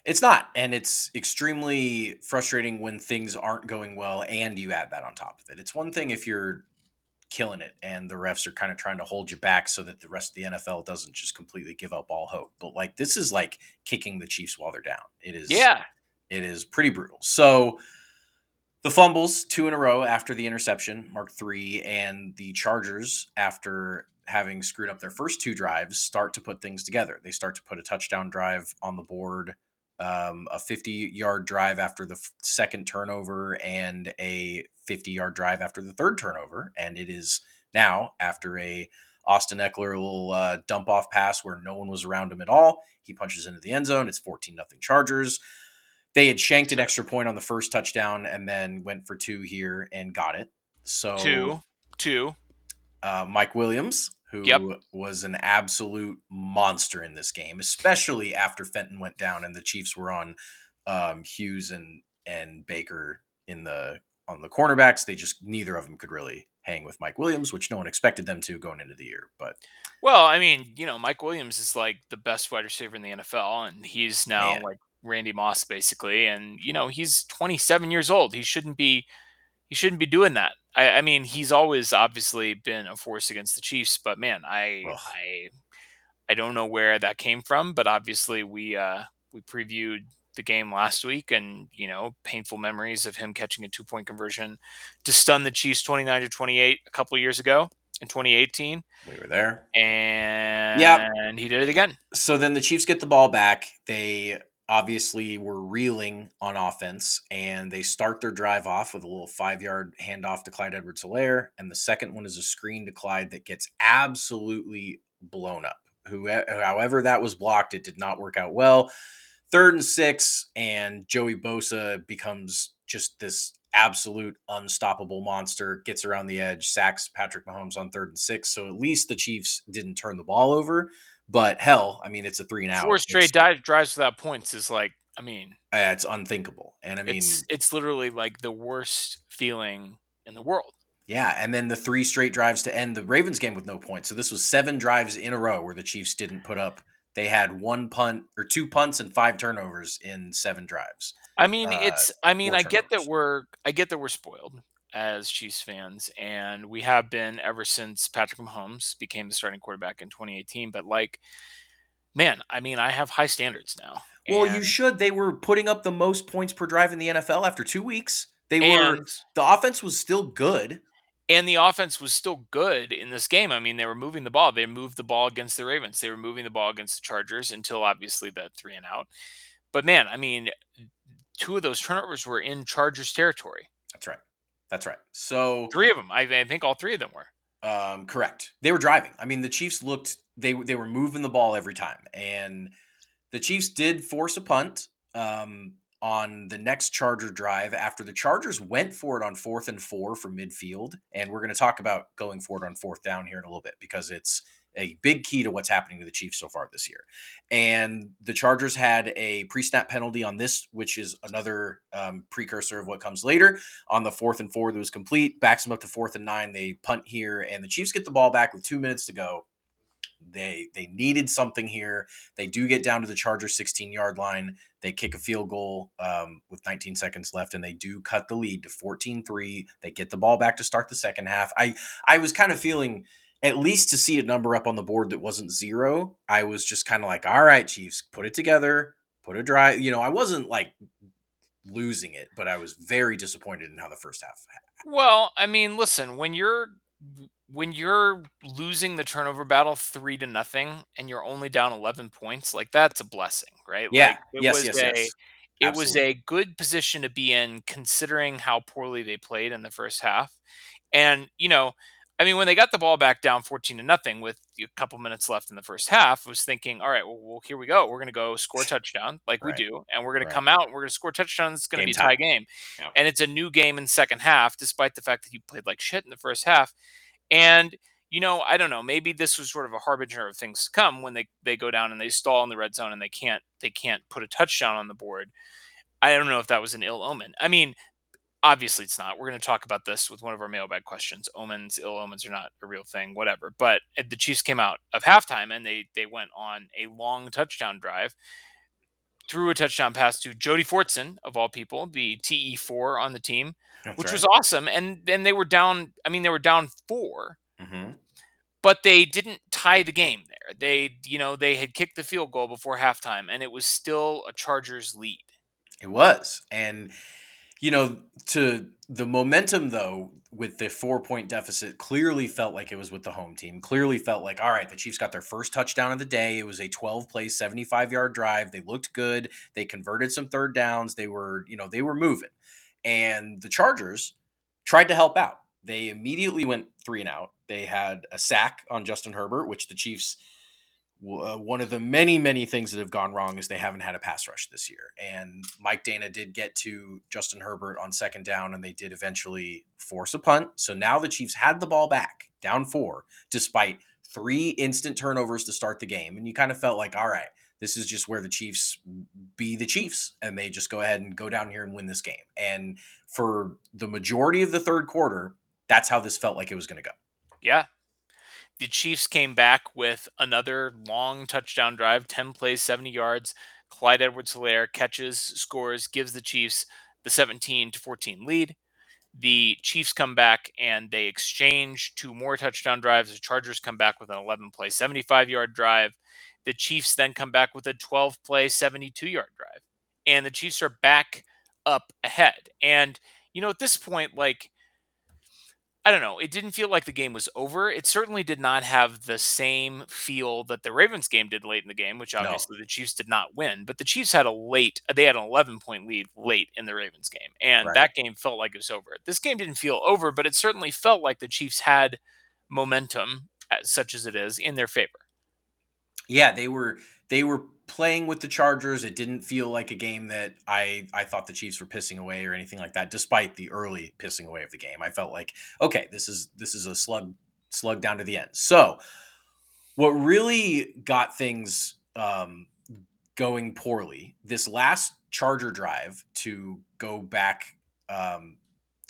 It's not, and it's extremely frustrating when things aren't going well and you add that on top of it. It's one thing if you're killing it and the refs are kind of trying to hold you back so that the rest of the NFL doesn't just completely give up all hope. But like this is like kicking the Chiefs while they're down. It is Yeah, it is pretty brutal. So the fumbles, two in a row after the interception, mark three, and the Chargers, after having screwed up their first two drives, start to put things together. They start to put a touchdown drive on the board, um, a 50 yard drive after the second turnover, and a 50 yard drive after the third turnover. And it is now after a Austin Ekeler little uh, dump off pass where no one was around him at all. He punches into the end zone. It's 14 nothing Chargers they had shanked an extra point on the first touchdown and then went for two here and got it. So two, two. uh, Mike Williams, who Yep. was an absolute monster in this game, especially after Fenton went down and the Chiefs were on um, Hughes and and Baker in the on the cornerbacks. They just neither of them could really hang with Mike Williams, which no one expected them to going into the year. But Well, I mean, you know, Mike Williams is like the best wide receiver in the NFL, and he's now Man. like Randy Moss basically, and you know, he's 27 years old. He shouldn't be, he shouldn't be doing that. I, I mean, he's always obviously been a force against the Chiefs, but man, I, Ugh. I, I don't know where that came from, but obviously we, uh, we previewed the game last week, and you know, painful memories of him catching a two point conversion to stun the Chiefs 29 to 28 a couple years ago in 2018 we were there. and yeah and he did it again. so then the Chiefs get the ball back. They obviously were reeling on offense and they start their drive off with a little five yard handoff to Clyde Edwards Helaire. And the second one is a screen to Clyde that gets absolutely blown up. Who, eh, however, that was blocked, it did not work out well. Third and six, and Joey Bosa becomes just this absolute unstoppable monster, gets around the edge, sacks Patrick Mahomes on third and six. So at least the Chiefs didn't turn the ball over. But hell, I mean, it's a three and out. Four straight dive drives without points is like, I mean, uh, it's unthinkable. And I mean, it's it's literally like the worst feeling in the world. yeah. And then the three straight drives to end the Ravens game with no points. So this was seven drives in a row where the Chiefs didn't put up. They had one punt or two punts and five turnovers in seven drives. I mean, Uh, it's I mean, I get that we're I get that we're spoiled as Chiefs fans, and we have been ever since Patrick Mahomes became the starting quarterback in 2018. But like, man, I mean, I have high standards now. Well, you should. They were putting up the most points per drive in the NFL after two weeks. They were. The offense was still good. and the offense was still good in this game. I mean, they were moving the ball. They moved the ball against the Ravens. They were moving the ball against the Chargers until obviously that three and out. But man, I mean, two of those turnovers were in Chargers territory. That's right. That's right. So Three of them. I, I think all three of them were. Um, correct. They were driving. I mean, the Chiefs looked they they were moving the ball every time, and the Chiefs did force a punt um, on the next Charger drive after the Chargers went for it on fourth and four from midfield, and we're going to talk about going for it on fourth down here in a little bit because it's a big key to what's happening to the Chiefs so far this year. And the Chargers had a pre-snap penalty on this, which is another um, precursor of what comes later on the fourth and four that was complete, backs them up to fourth and nine. They punt here, and the Chiefs get the ball back with two minutes to go. They they needed something here. They do get down to the Chargers 16 yard line. They kick a field goal um, with 19 seconds left, and they do cut the lead to 14 3. They get the ball back to start the second half. I I was kind of feeling at least to see a number up on the board that wasn't zero. I was just kind of like, all right, Chiefs, put it together, put a drive. You know, I wasn't like losing it, but I was very disappointed in how the first half. Well, I mean, listen, when you're when you're losing the turnover battle three to nothing and you're only down 11 points, like that's a blessing, right? Yeah. Like, it yes. was Yes. a, Yes. It was a good position to be in considering how poorly they played in the first half. And, you know, I mean, when they got the ball back down 14 to nothing with a couple minutes left in the first half, I was thinking, all right, well, well here we go. We're going to go score a touchdown like Right. we do, and we're going Right. to come out and we're going to score touchdowns. It's going to be a tie time. game. Yeah. And it's a new game in second half, despite the fact that you played like shit in the first half. And, you know, I don't know, maybe this was sort of a harbinger of things to come when they, they go down and they stall in the red zone and they can't they can't put a touchdown on the board. I don't know if that was an ill omen. I mean, obviously it's not. We're going to talk about this with one of our mailbag questions. Omens, ill omens are not a real thing, whatever. But uh, the Chiefs came out of halftime and they they went on a long touchdown drive, threw a touchdown pass to Jody Fortson of all people, the TE4 on the team, That's which right. was awesome. And then they were down. I mean, they were down four, Mhm. but they didn't tie the game there. They, you know, they had kicked the field goal before halftime, and it was still a Chargers lead. It was. And, you know, to the momentum, though, with the four point deficit, clearly felt like it was with the home team. Clearly felt like, all right, the Chiefs got their first touchdown of the day. It was a 12 play, 75 yard drive. They looked good. They converted some third downs. They were, you know, they were moving. And the Chargers tried to help out. They immediately went three and out. They had a sack on Justin Herbert, which the Chiefs uh, one of the many many things that have gone wrong is they haven't had a pass rush this year. And mike danna did get to justin herbert on second down and they did eventually force a punt. So now the chiefs had the ball back down four despite three instant turnovers to start the game. And you kind of felt like all right this is just where the chiefs be the chiefs and they just go ahead and go down here and win this game. And for the majority of the third quarter that's how this felt like it was going to go. Yeah. The Chiefs came back with another long touchdown drive, 10 plays, 70 yards. Clyde Edwards Helaire catches, scores, gives the Chiefs the 17 to 14 lead. The Chiefs come back and they exchange two more touchdown drives. The Chargers come back with an 11 play, 75 yard drive. The Chiefs then come back with a 12 play, 72 yard drive. And the Chiefs are back up ahead. And, you know, at this point, like, I don't know. It didn't feel like the game was over. It certainly did not have the same feel that the Ravens game did late in the game, which No. obviously the Chiefs did not win. But the Chiefs had a late, they had an 11 point lead late in the Ravens game. And Right. that game felt like it was over. This game didn't feel over, but it certainly felt like the Chiefs had momentum, as, such as it is, in their favor. yeah they were they were playing with the chargers it didn't feel like a game that i i thought the chiefs were pissing away or anything like that despite the early pissing away of the game. I felt like okay this is this is a slug slug down to the end. So what really got things um going poorly this last charger drive to go back um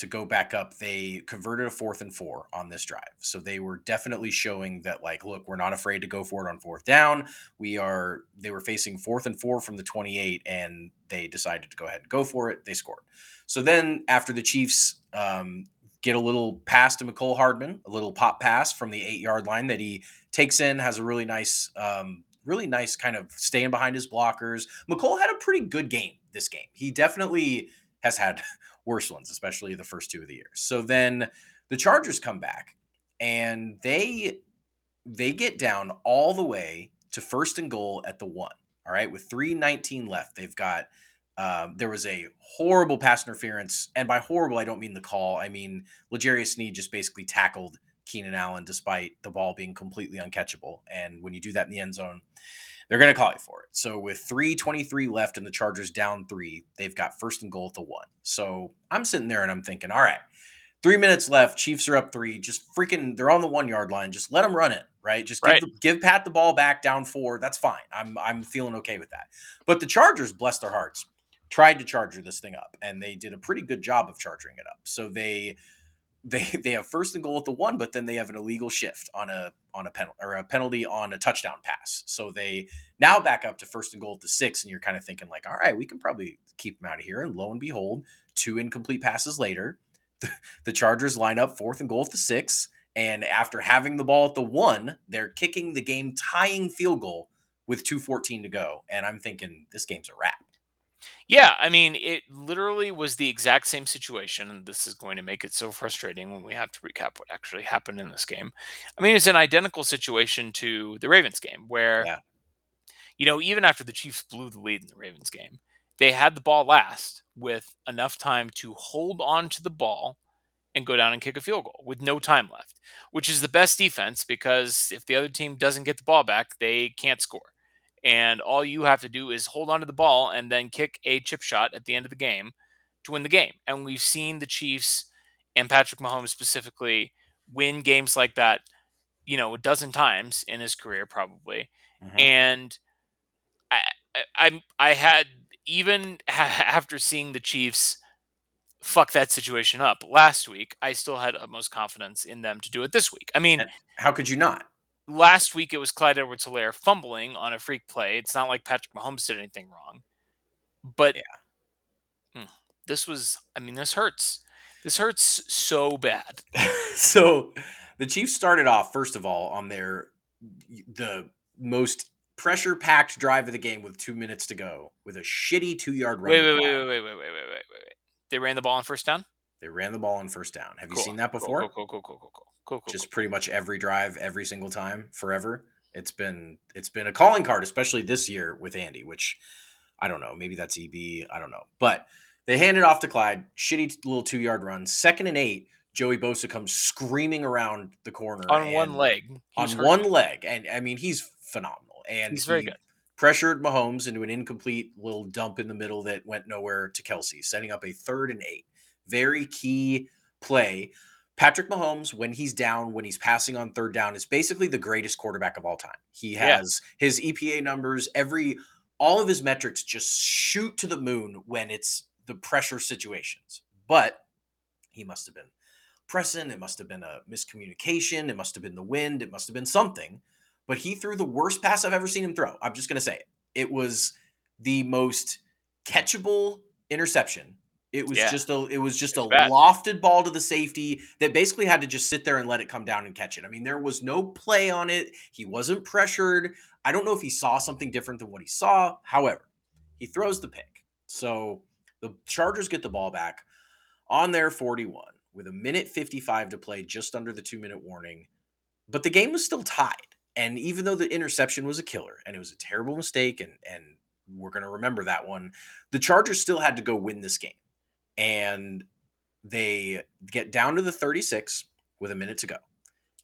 to go back up they converted a fourth and four on this drive. So they were definitely showing that like look we're not afraid to go for it on fourth down. We are they were facing fourth and four from the 28 and they decided to go ahead and go for it. They scored. So then after the chiefs um, get a little pass to Mecole hardman a little pop pass from the eight yard line that he takes in has a really nice um, really nice kind of staying behind his blockers. Mecole had a pretty good game this game. He definitely has had worse ones especially the first two of the year so then the chargers come back and they they get down all the way to first and goal at the one. All right, with 319 left, they've got um, there was a horrible pass interference, and by horrible, I don't mean the call. I mean L'Jarius Sneed just basically tackled Keenan Allen despite the ball being completely uncatchable. And when you do that in the end zone, they're going to call you for it. So with 323 left and the Chargers down three, they've got first and goal at the one. So I'm sitting there and I'm thinking, all right, three minutes left. Chiefs are up three. Just freaking, they're on the one yard line. Just let them run it, right? Just give, Right. the, give Pat the ball back down four. That's fine. I'm I'm feeling okay with that. But the Chargers, bless their hearts, tried to charger this thing up, and they did a pretty good job of charging it up. So they they [LAUGHS] they have first and goal at the one, but then they have an illegal shift on a on a penalty or a penalty on a touchdown pass. So they now back up to first and goal at the six, and you're kind of thinking like, all right, we can probably keep them out of here. And lo and behold, two incomplete passes later, the, [LAUGHS] the Chargers line up fourth and goal at the six, and after having the ball at the one, they're kicking the game tying field goal with 2:14 to go, and I'm thinking this game's a wrap. Yeah, I mean, it literally was the exact same situation, and this is going to make it so frustrating when we have to recap what actually happened in this game. I mean, it's an identical situation to the Ravens game, where, Yeah. you know, even after the Chiefs blew the lead in the Ravens game, they had the ball last with enough time to hold on to the ball and go down and kick a field goal with no time left, which is the best defense because if the other team doesn't get the ball back, they can't score. And all you have to do is hold on to the ball and then kick a chip shot at the end of the game to win the game. And we've seen the Chiefs and Patrick Mahomes specifically win games like that, you know, a dozen times in his career, probably. Mhm. And I, I, I'm, I had even [LAUGHS] after seeing the Chiefs fuck that situation up last week, I still had utmost confidence in them to do it this week. I mean, How could you not? Last week it was Clyde Edwards Helaire fumbling on a freak play. It's not like Patrick Mahomes did anything wrong. But Hmm. this was, I mean, this hurts. This hurts so bad. [LAUGHS] so the Chiefs started off first of all on their the most pressure packed drive of the game with two minutes to go with a shitty two yard run. Wait, wait, wait, wait, wait, wait, wait, wait, wait, wait, wait. They ran the ball on first down? They ran the ball on first down. Have you seen that before? Cool, cool, cool, cool, cool, cool. Cool, cool, Just cool. pretty much every drive, every single time, forever. It's been it's been a calling card, especially this year with Andy, which I don't know. Maybe that's EB. I don't know. But they hand it off to Clyde. Shitty little two yard run. Second and eight. Joey Bosa comes screaming around the corner on one leg. He on hurt. one leg, and I mean he's phenomenal. And He's very he good. Pressured Mahomes into an incomplete little dump in the middle that went nowhere to Kelce, setting up a third and eight. Very key play. Patrick Mahomes, when he's down, when he's passing on third down, is basically the greatest quarterback of all time. He Yeah. has his EPA numbers, every all of his metrics just shoot to the moon when it's the pressure situations. But he must have been pressing. It must have been a miscommunication. It must have been the wind. It must have been something. But he threw the worst pass I've ever seen him throw. I'm just going to say it. It was the most catchable interception. It was Yeah. just a it was just a bad. lofted ball to the safety that basically had to just sit there and let it come down and catch it. I mean, there was no play on it. He wasn't pressured. I don't know if he saw something different than what he saw. However, he throws the pick. So the Chargers get the ball back on their 41 with a minute 55 to play, just under the two minute warning. But the game was still tied. And even though the interception was a killer and it was a terrible mistake, and, and we're going to remember that one, the Chargers still had to go win this game. And they get down to the 36 with a minute to go.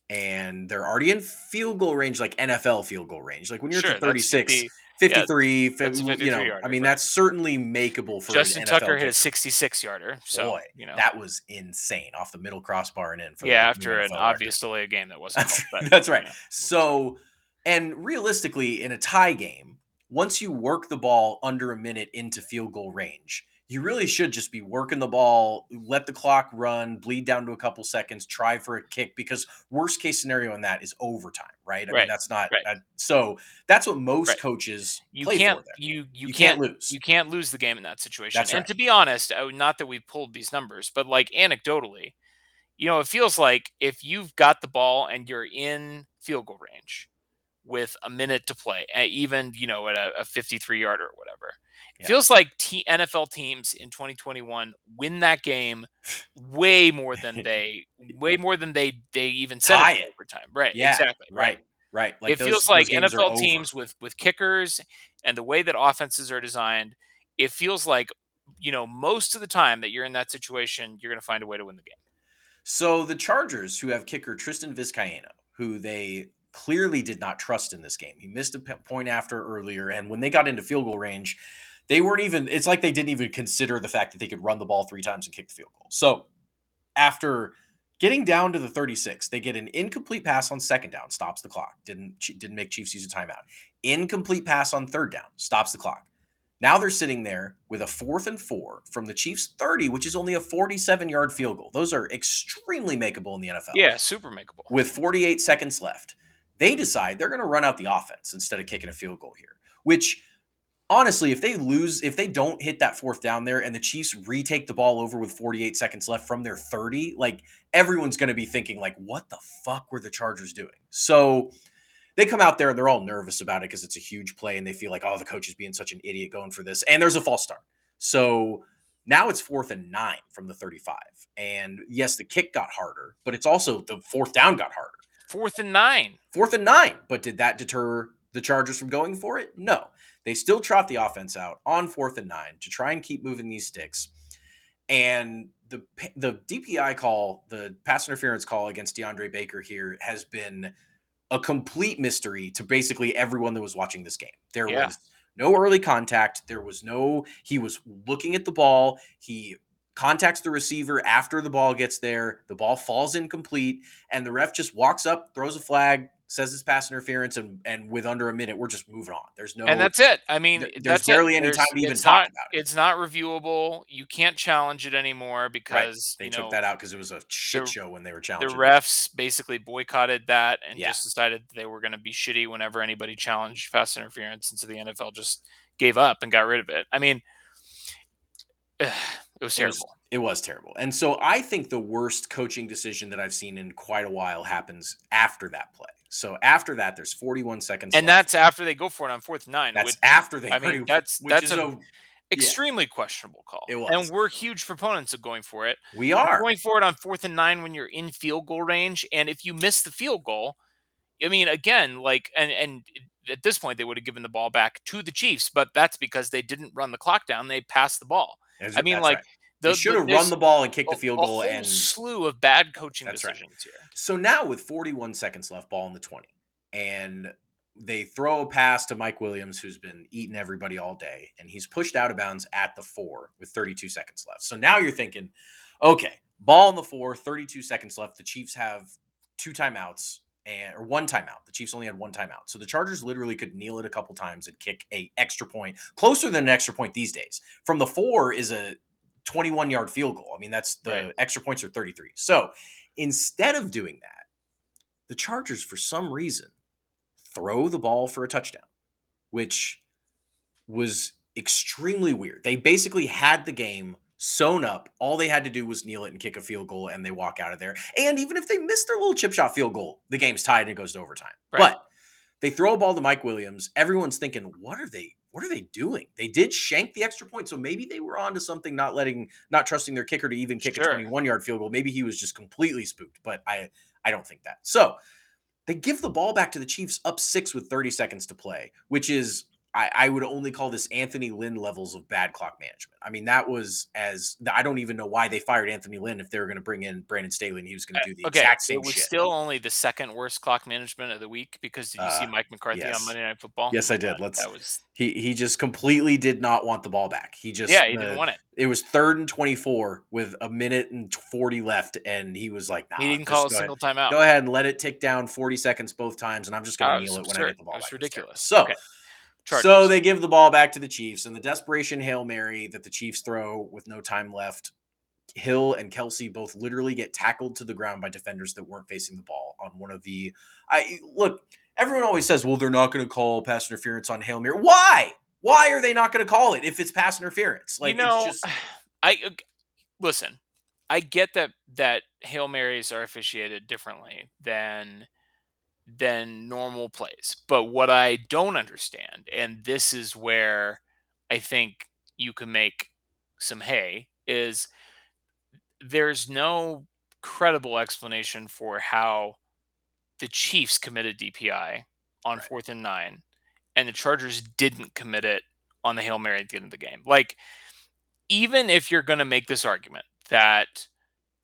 And they're already in field goal range, like NFL field goal range. Like when you're Sure, at the 36, 50 53, that's a you know, 53 I mean, right. that's certainly makeable for an Justin NFL Tucker hit a 66 yarder. So, Boy, you know, that was insane off the middle crossbar and in. For yeah, new after an NFL obvious delay of game that wasn't. But, [LAUGHS] that's right. you know. So, and realistically, in a tie game, once you work the ball under a minute into field goal range, you really should just be working the ball, let the clock run, bleed down to a couple seconds, try for a kick because worst case scenario in that is overtime, right? I mean, that's not right. that- so. That's what most Right. coaches You play can't for. You you, You can't, can't lose. You can't lose the game in that situation. That's and right. to be honest, uh, not that we've pulled these numbers, but like anecdotally, you know, it feels like if you've got the ball and you're in field goal range with a minute to play, uh, even you know at a, a 53 yarder or whatever, Yeah. feels like t- NFL teams in 2021 win that game way more than [LAUGHS] they way more than they they even said Tie in it. overtime. Right? Yeah, exactly. right, right. Like it those- feels like NFL teams with with kickers and the way that offenses are designed, it feels like you know most of the time that you're in that situation, you're going to find a way to win the game. So the Chargers, who have kicker Tristan Vizcaino, who they clearly did not trust in this game, he missed a point after earlier, and when they got into field goal range, they weren't even. It's like they didn't even consider the fact that they could run the ball three times and kick the field goal. So after getting down to the 36, they get an incomplete pass on second down, stops the clock. Didn't didn't make Chiefs use a timeout. Incomplete pass on third down, stops the clock. Now they're sitting there with a fourth and four from the Chiefs 30, which is only a 47 yard field goal. Those are extremely makeable in the NFL. Yeah, super makeable. With 48 seconds left, they decide they're going to run out the offense instead of kicking a field goal here, which honestly, if they lose, if they don't hit that fourth down there and the Chiefs retake the ball over with 48 seconds left from their 30, like everyone's going to be thinking like what the fuck were the Chargers doing? So they come out there and they're all nervous about it because it's a huge play and they feel like oh the coach is being such an idiot going for this and there's a false start. So now it's fourth and 9 from the 35. And yes, the kick got harder, but it's also the fourth down got harder. Fourth and nine. Fourth and nine. But did that deter the Chargers from going for it? No. They still trot the offense out on fourth and nine to try and keep moving these sticks. And the the DPI call, the pass interference call against DeAndre Baker here has been a complete mystery to basically everyone that was watching this game. There Yeah. was no early contact. There was no. He was looking at the ball. He contacts the receiver after the ball gets there. The ball falls incomplete, and the ref just walks up, throws a flag, says it's pass interference, and and with under a minute, we're just moving on. There's no. and that's it. I mean, th- there's barely it. any There's- time to even talk about it. It's not reviewable. You can't challenge it anymore because They you took know that out because it was a shit the- show when they were the challenging. it. refs basically boycotted that and Yeah. just decided they were going to be shitty whenever anybody challenged pass interference, and so the NFL just gave up and got rid of it. I mean, [SIGHS] it was It was- terrible. It was terrible. And so I think the worst coaching decision that I've seen in quite a while happens after that play. So after that, there's 41 seconds. and left. that's after they go for it on fourth nine. that's which after they. I mean, that's- that's is a- extremely questionable call. It was. and we're huge proponents of going for it. we are. going for it on fourth and nine when you're in field goal range, and if you miss the field goal, I mean, again, like, and and at this point they would have given the ball back to the Chiefs, but that's because they didn't run the clock down; they passed the ball. That's- I mean, like, right. The, they should have run the ball and kicked the field goal. And slew of bad coaching That's right. decisions here. so now with 41 seconds left, ball in the 20, and they throw a pass to Mike Williams, who's been eating everybody all day, and he's pushed out of bounds at the four with 32 seconds left. So now you're thinking, okay, ball in the four, 32 seconds left. The Chiefs have two timeouts and or one timeout. The Chiefs only had one timeout. So the Chargers literally could kneel it a couple times and kick a extra point, closer than an extra point these days. From the four is a 21 yard field goal. I mean, that's the Right. extra points are 33. So instead of doing that, the Chargers, for some reason, throw the ball for a touchdown, which was extremely weird. They basically had the game sewn up. All they had to do was kneel it and kick a field goal, and they walk out of there. And even if they miss their little chip shot field goal, the game's tied and it goes to overtime. Right. But they throw a ball to Mike Williams. Everyone's thinking, what are they? What are they doing? They did shank the extra point, so maybe they were on to something, not letting, not trusting their kicker to even kick Sure. a 21 yard field goal. Maybe he was just completely spooked, but I, I don't think that. So they give the ball back to the Chiefs up six with 30 seconds to play, which is I, I would only call this Anthony Lynn levels of bad clock management. I mean, that was as I don't even know why they fired Anthony Lynn if they were going to bring in Brandon Staley and he was going to do the Uh, Okay, exact same thing. it was shit. still only the second worst clock management of the week because did you see Uh, Mike McCarthy yes. on Monday Night Football? Yes, I did. Let's- That was he he just completely did not want the ball back. He just yeah, he uh, didn't want it. It was third and 24 with a minute and 40 left, and he was like, nah, He didn't call a go ahead. single timeout. Go ahead and let it tick down 40 seconds both times, and I'm just going to kneel it when I get the ball That was back. It ridiculous. So, Okay. So they give the ball back to the Chiefs, and the desperation hail mary that the Chiefs throw with no time left. Hill and Kelce both literally get tackled to the ground by defenders that weren't facing the ball on one of the. I look. Everyone always says, "Well, they're not going to call pass interference on hail mary." Why? Why are they not going to call it if it's pass interference? Like you know, it's just [SIGHS] I uh, listen. I get that that hail marys are officiated differently than than normal plays, but what I don't understand, and this is where I think you can make some hay, is there's no credible explanation for how the Chiefs committed DPI on Right. fourth and nine, and the Chargers didn't commit it on the hail mary at the end of the game. Like even if you're going to make this argument that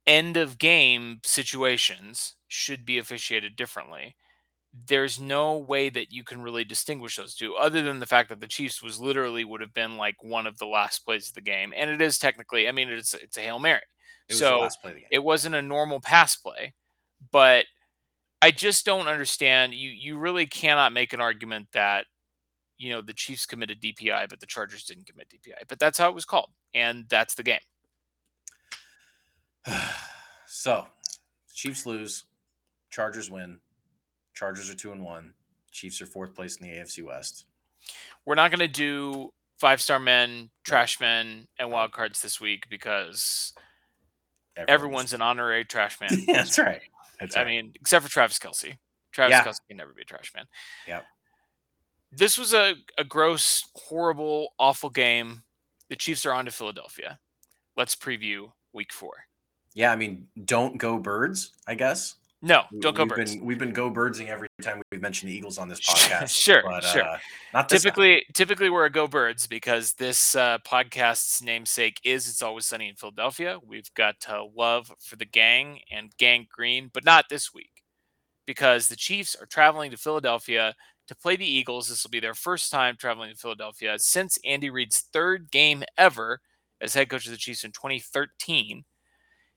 end of game situations should be officiated differently, there's no way that you can really distinguish those two other than the fact that the Chiefs was literally would have been like one of the last plays of the game. And it is technically, I mean, it's it's a Hail Mary. it so last play of the game. It wasn't a normal pass play, but I just don't understand. You you really cannot make an argument that you know the Chiefs committed DPI, but the Chargers didn't commit DPI. But that's how it was called, and that's the game. [SIGHS] so, Chiefs lose, Chargers win. Chargers are two and one. Chiefs are fourth place in the AFC West. We're not going to do five star men, trash men, and wild cards this week because everyone's an honorary trash man. [LAUGHS] yeah, that's right. That's I right. mean, except for Travis Kelce. Travis Yeah. Kelce can never be a trash man. Yep. This was a, a gross, horrible, awful game. The Chiefs are on to Philadelphia. Let's preview week four. yeah, I mean, don't go birds. I guess No, don't go we've birds. Been, we've been go birdsing every time we've mentioned the Eagles on this [LAUGHS] podcast. Sure, but, sure. Uh, not this time. typically typically we're a go birds because this uh, podcast's namesake is it's always sunny in philadelphia we've got uh, love for the gang and gang green but not this week because the chiefs are traveling to philadelphia to play the eagles this will be their first time traveling to philadelphia since andy reid's third game ever as head coach of the chiefs in 2013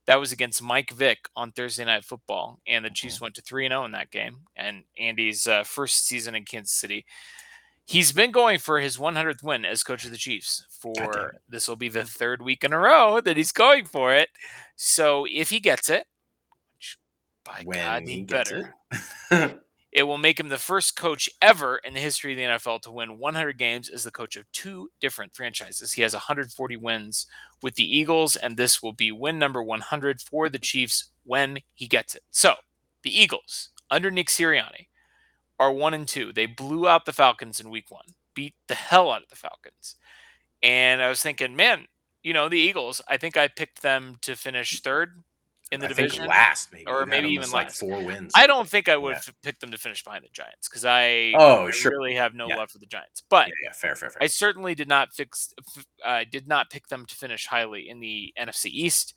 that was against Mike Vick on Thursday Night Football, and the Chiefs went to three and zero in that game. And Andy's uh, first season in Kansas City, he's been going for his 100th win as coach of the Chiefs. For this will be the third week in a row that he's going for it. So if he gets it, which by when God he he gets better, [LAUGHS] it. will make him the first coach ever in the history of the NFL to win 100 games as the coach of two different franchises. He has 140 wins with the Eagles, and this will be win number 100 for the Chiefs when he gets it. So, the Eagles, under Nick Sirianni, are one and two. They blew out the Falcons in week one, beat the hell out of the Falcons. And I was thinking, man, you know, the Eagles, I think I picked them to finish third in the I division. last maybe or maybe even like last. four wins. I don't think I would Yeah. have picked them to finish behind the Giants because I, Oh, I sure. really have no Yeah. love for the Giants. But Yeah, yeah, fair, fair, fair. I certainly did not fix. f- Uh, did not pick them to finish highly in the NFC East.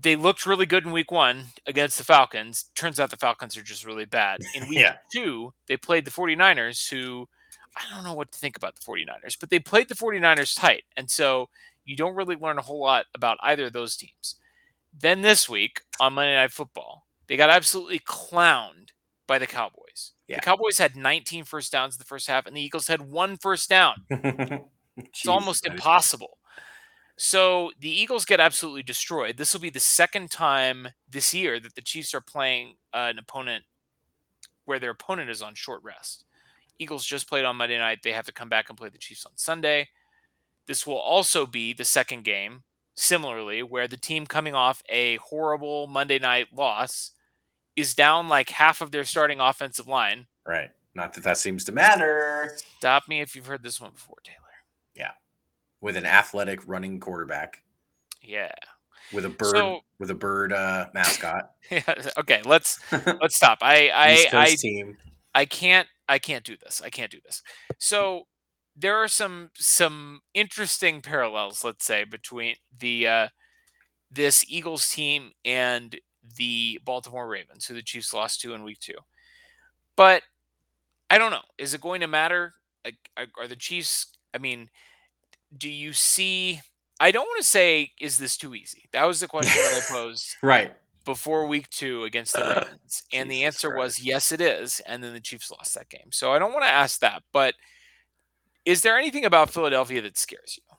They looked really good in Week One against the Falcons. Turns out the Falcons are just really bad. In [LAUGHS] Week Yeah. Two, they played the 49ers, who I don't know what to think about the 49ers, but they played the 49ers tight, and so you don't really learn a whole lot about either of those teams. Then this week on Monday Night Football, they got absolutely clowned by the Cowboys. Yeah. The Cowboys had 19 first downs in the first half, and the Eagles had one first down. [LAUGHS] It's almost impossible. So the Eagles get absolutely destroyed. This will be the second time this year that the Chiefs are playing uh, an opponent where their opponent is on short rest. Eagles just played on Monday night. They have to come back and play the Chiefs on Sunday. This will also be the second game, similarly, where the team coming off a horrible Monday night loss is down like half of their starting offensive line. Right. Not that that seems to matter. Stop me if you've heard this one before, Taylor. Yeah. With an athletic running quarterback, Yeah. with a bird, So- with a bird uh, mascot. [LAUGHS] okay, let's [LAUGHS] let's stop. I I I, team. I can't I can't do this. I can't do this. So there are some some interesting parallels, let's say, between the uh, this Eagles team and the Baltimore Ravens, who the Chiefs lost to in Week Two. But I don't know. Is it going to matter? Like, are- the Chiefs? I mean, do you see? I don't want to say is this too easy. That was the [LAUGHS] question that I posed Right. before week two against the [CLEARS THROAT] Ravens? And the Jesus answer was yes, it is. And then the Chiefs lost that game. So I don't want to ask that, but is there anything about Philadelphia that scares you?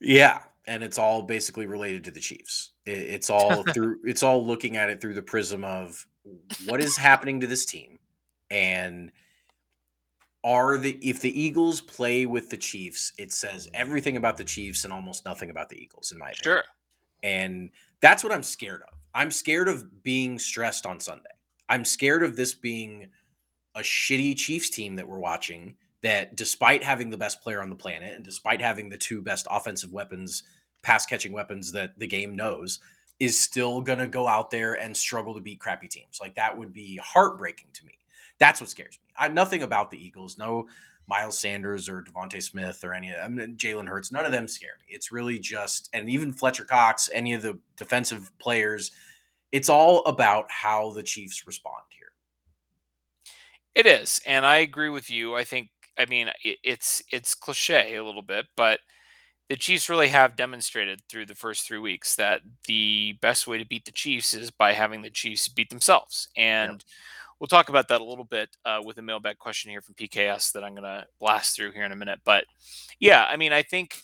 Yeah, and it's all basically related to the Chiefs. It's all [LAUGHS] through. It's all looking at it through the prism of what is happening to this team, and are the if the Eagles play with the Chiefs, it says everything about the Chiefs and almost nothing about the Eagles, in my opinion. Sure. And that's what I'm scared of. I'm scared of being stressed on Sunday. I'm scared of this being a shitty Chiefs team that we're watching that despite having the best player on the planet and despite having the two best offensive weapons, pass catching weapons that the game knows, is still going to go out there and struggle to beat crappy teams. Like that would be heartbreaking to me. That's what scares me. I nothing about the Eagles. No Miles Sanders or DeVonta Smith or any of them, Jalen Hurts, none of them scare me. It's really just, and even Fletcher Cox, any of the defensive players, it's all about how the Chiefs respond here. It is, and I agree with you. I think, I mean, it, it's it's cliche a little bit, but the Chiefs really have demonstrated through the first three weeks that the best way to beat the Chiefs is by having the Chiefs beat themselves. And we'll talk about that a little bit uh, with a mailbag question here from PKS that I'm going to blast through here in a minute. But yeah, I mean, I think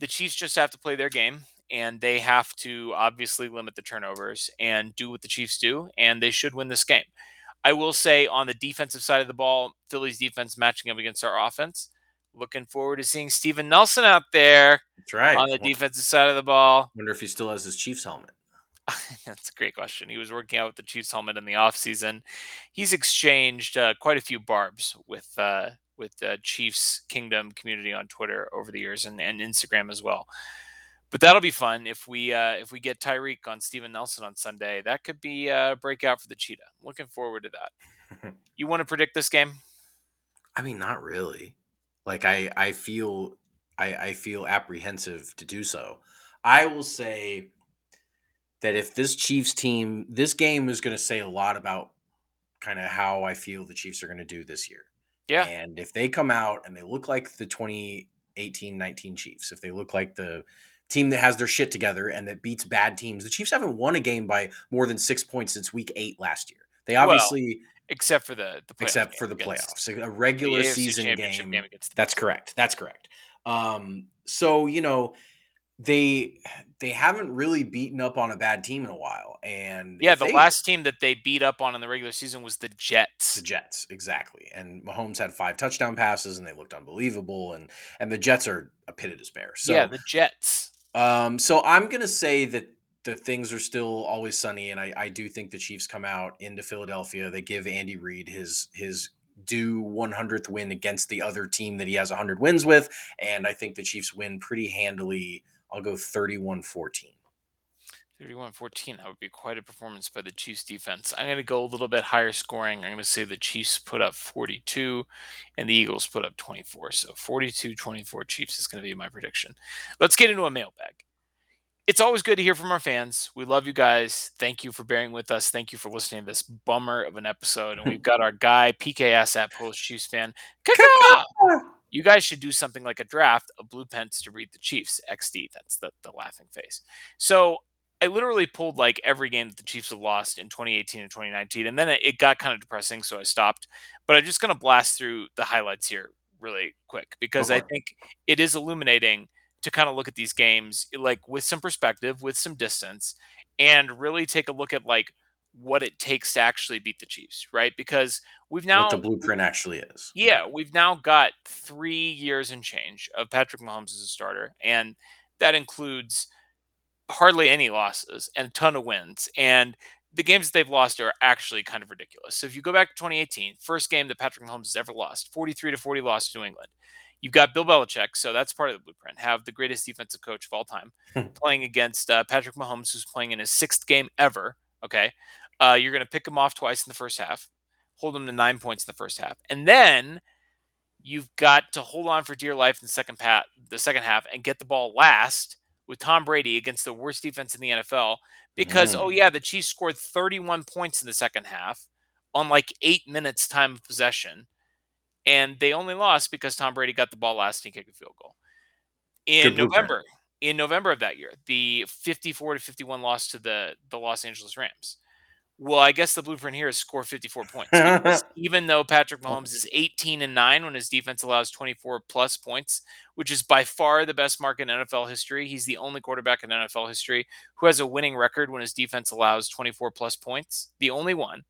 the Chiefs just have to play their game and they have to obviously limit the turnovers and do what the Chiefs do, and they should win this game. I will say on the defensive side of the ball, Philly's defense matching up against our offense. Looking forward to seeing Steven Nelson out there That's right. on the Well, defensive side of the ball. Wonder if he still has his Chiefs helmet. [LAUGHS] That's a great question. He was working out with the Chiefs helmet in the offseason. He's exchanged uh, quite a few barbs with uh, with uh, Chiefs Kingdom community on Twitter over the years and, and Instagram as well. But that'll be fun if we uh, if we get Tyreek on Steven Nelson on Sunday. That could be a breakout for the Cheetah. Looking forward to that. [LAUGHS] you want to predict this game? I mean, not really. Like I, I feel, I, I feel apprehensive to do so. I will say that if this Chiefs team, this game is going to say a lot about kind of how I feel the Chiefs are going to do this year. Yeah. And if they come out and they look like the 2018 19 Chiefs, if they look like the team that has their shit together and that beats bad teams, the Chiefs haven't won a game by more than six points since week eight last year. They Well, obviously, Except for the, the except game for the playoffs, a regular season game. the That's correct. That's correct. Um, so you know, they they haven't really beaten up on a bad team in a while, and Yeah, the they- last team that they beat up on in the regular season was the Jets. the Jets exactly, and Mahomes had five touchdown passes, and they looked unbelievable, and and the Jets are a pit of despair. So yeah, the Jets. Um, so I'm gonna say that the things are still always sunny, and I, I do think the Chiefs come out into Philadelphia. They give Andy Reid his his due 100th win against the other team that he has 100 wins with, and I think the Chiefs win pretty handily. I'll go 31-14. 31-14. That would be quite a performance by the Chiefs defense. I'm going to go a little bit higher scoring. I'm going to say the Chiefs put up 42 and the Eagles put up 24. So 42-24 Chiefs is going to be my prediction. Let's get into a mailbag. It's always good to hear from our fans. We love you guys. Thank you for bearing with us. Thank you for listening to this bummer of an episode. And we've [LAUGHS] got our guy, PKS at Polish Chiefs fan. You guys should do something like a draft of blue pens to read the Chiefs. XD. That's the, the laughing face. So I literally pulled like every game that the Chiefs have lost in 2018 and 2019, and then it, it got kind of depressing, so I stopped. But I'm just going to blast through the highlights here really quick because Go I think it is illuminating to kind of look at these games like with some perspective, with some distance, and really take a look at like what it takes to actually beat the Chiefs, right? Because we've now what the blueprint actually is. yeah, we've now got three years and change of Patrick Mahomes as a starter, and that includes hardly any losses and a ton of wins. And the games that they've lost are actually kind of ridiculous. So if you go back to 2018, first game that Patrick Mahomes has ever lost, 43 to 40 loss to New England. You've got Bill Belichick, so that's part of the blueprint. Have the greatest defensive coach of all time Hmm. playing against uh, Patrick Mahomes, who's playing in his sixth game ever. Okay, uh, you're going to pick him off twice in the first half, hold him to nine points in the first half, and then you've got to hold on for dear life in the second pat, the second half, and get the ball last with Tom Brady against the worst defense in the NFL. Because oh Mm. yeah, the Chiefs scored 31 points in the second half on like eight minutes time of possession, and they only lost because Tom Brady got the ball last and kicked a field goal. In November, in November of that year, the 54 to 51 loss to the the Los Angeles Rams. Well, I guess the blueprint here is score 54 points. even though [LAUGHS] Patrick oh. Mahomes is 18 and 9 when his defense allows 24 plus points, which is by far the best mark in NFL history. He's the only quarterback in NFL history who has a winning record when his defense allows 24 plus points. The only one.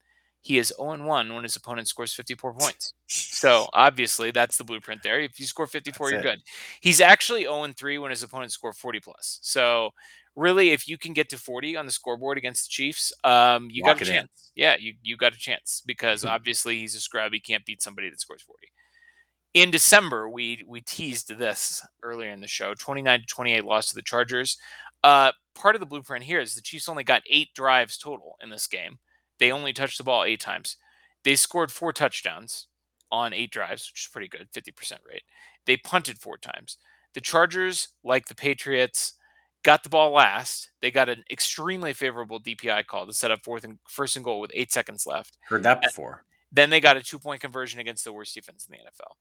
He is 0 1 when his opponent scores 54 points. So [LAUGHS] obviously that's the blueprint there. If you score 54, That's you're it. good. He's actually 0 3 when his opponents score 40 plus. So really, if you can get to 40 on the scoreboard against the Chiefs, um, you Lock got a it in. chance. Yeah, you you got a chance because Hmm. obviously he's a scrub. He can't beat somebody that scores 40. In December, we we teased this earlier in the show. 29 to 28 loss to the Chargers. Uh, part of the blueprint here is the Chiefs only got eight drives total in this game. They only touched the ball eight times. They scored four touchdowns on eight drives, which is pretty good, 50% rate. They punted four times. The Chargers, like the Patriots, got the ball last. They got an extremely favorable DPI call to set up fourth and first and goal with eight seconds left. Heard that before. Then they got a two point conversion against the worst defense in the NFL.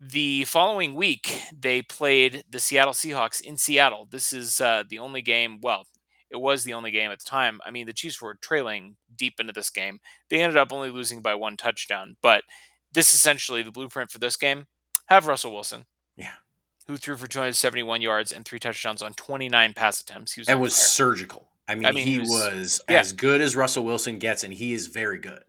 The following week, they played the Seattle Seahawks in Seattle. This is uh, the only game, well, it was the only game at the time. I mean, the Chiefs were trailing deep into this game. They ended up only losing by one touchdown, but this is essentially the blueprint for this game. Have Russell Wilson, Yeah. Who threw for 271 yards and three touchdowns on 29 pass attempts. He was And was fire. surgical. I mean, mean, he he was, was- yeah. as good as Russell Wilson gets, and he is very good.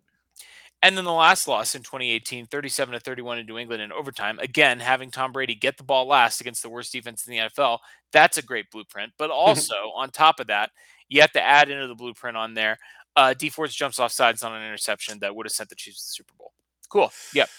And then the last loss in 2018, 37 to 31 in New England in overtime. Again, having Tom Brady get the ball last against the worst defense in the NFL, that's a great blueprint. But [LAUGHS] also, on top of that, you have to add into the blueprint on there. Uh, Dee Ford's jumps off sides on an interception that would have sent the Chiefs to the Super Bowl. Cool. Yep.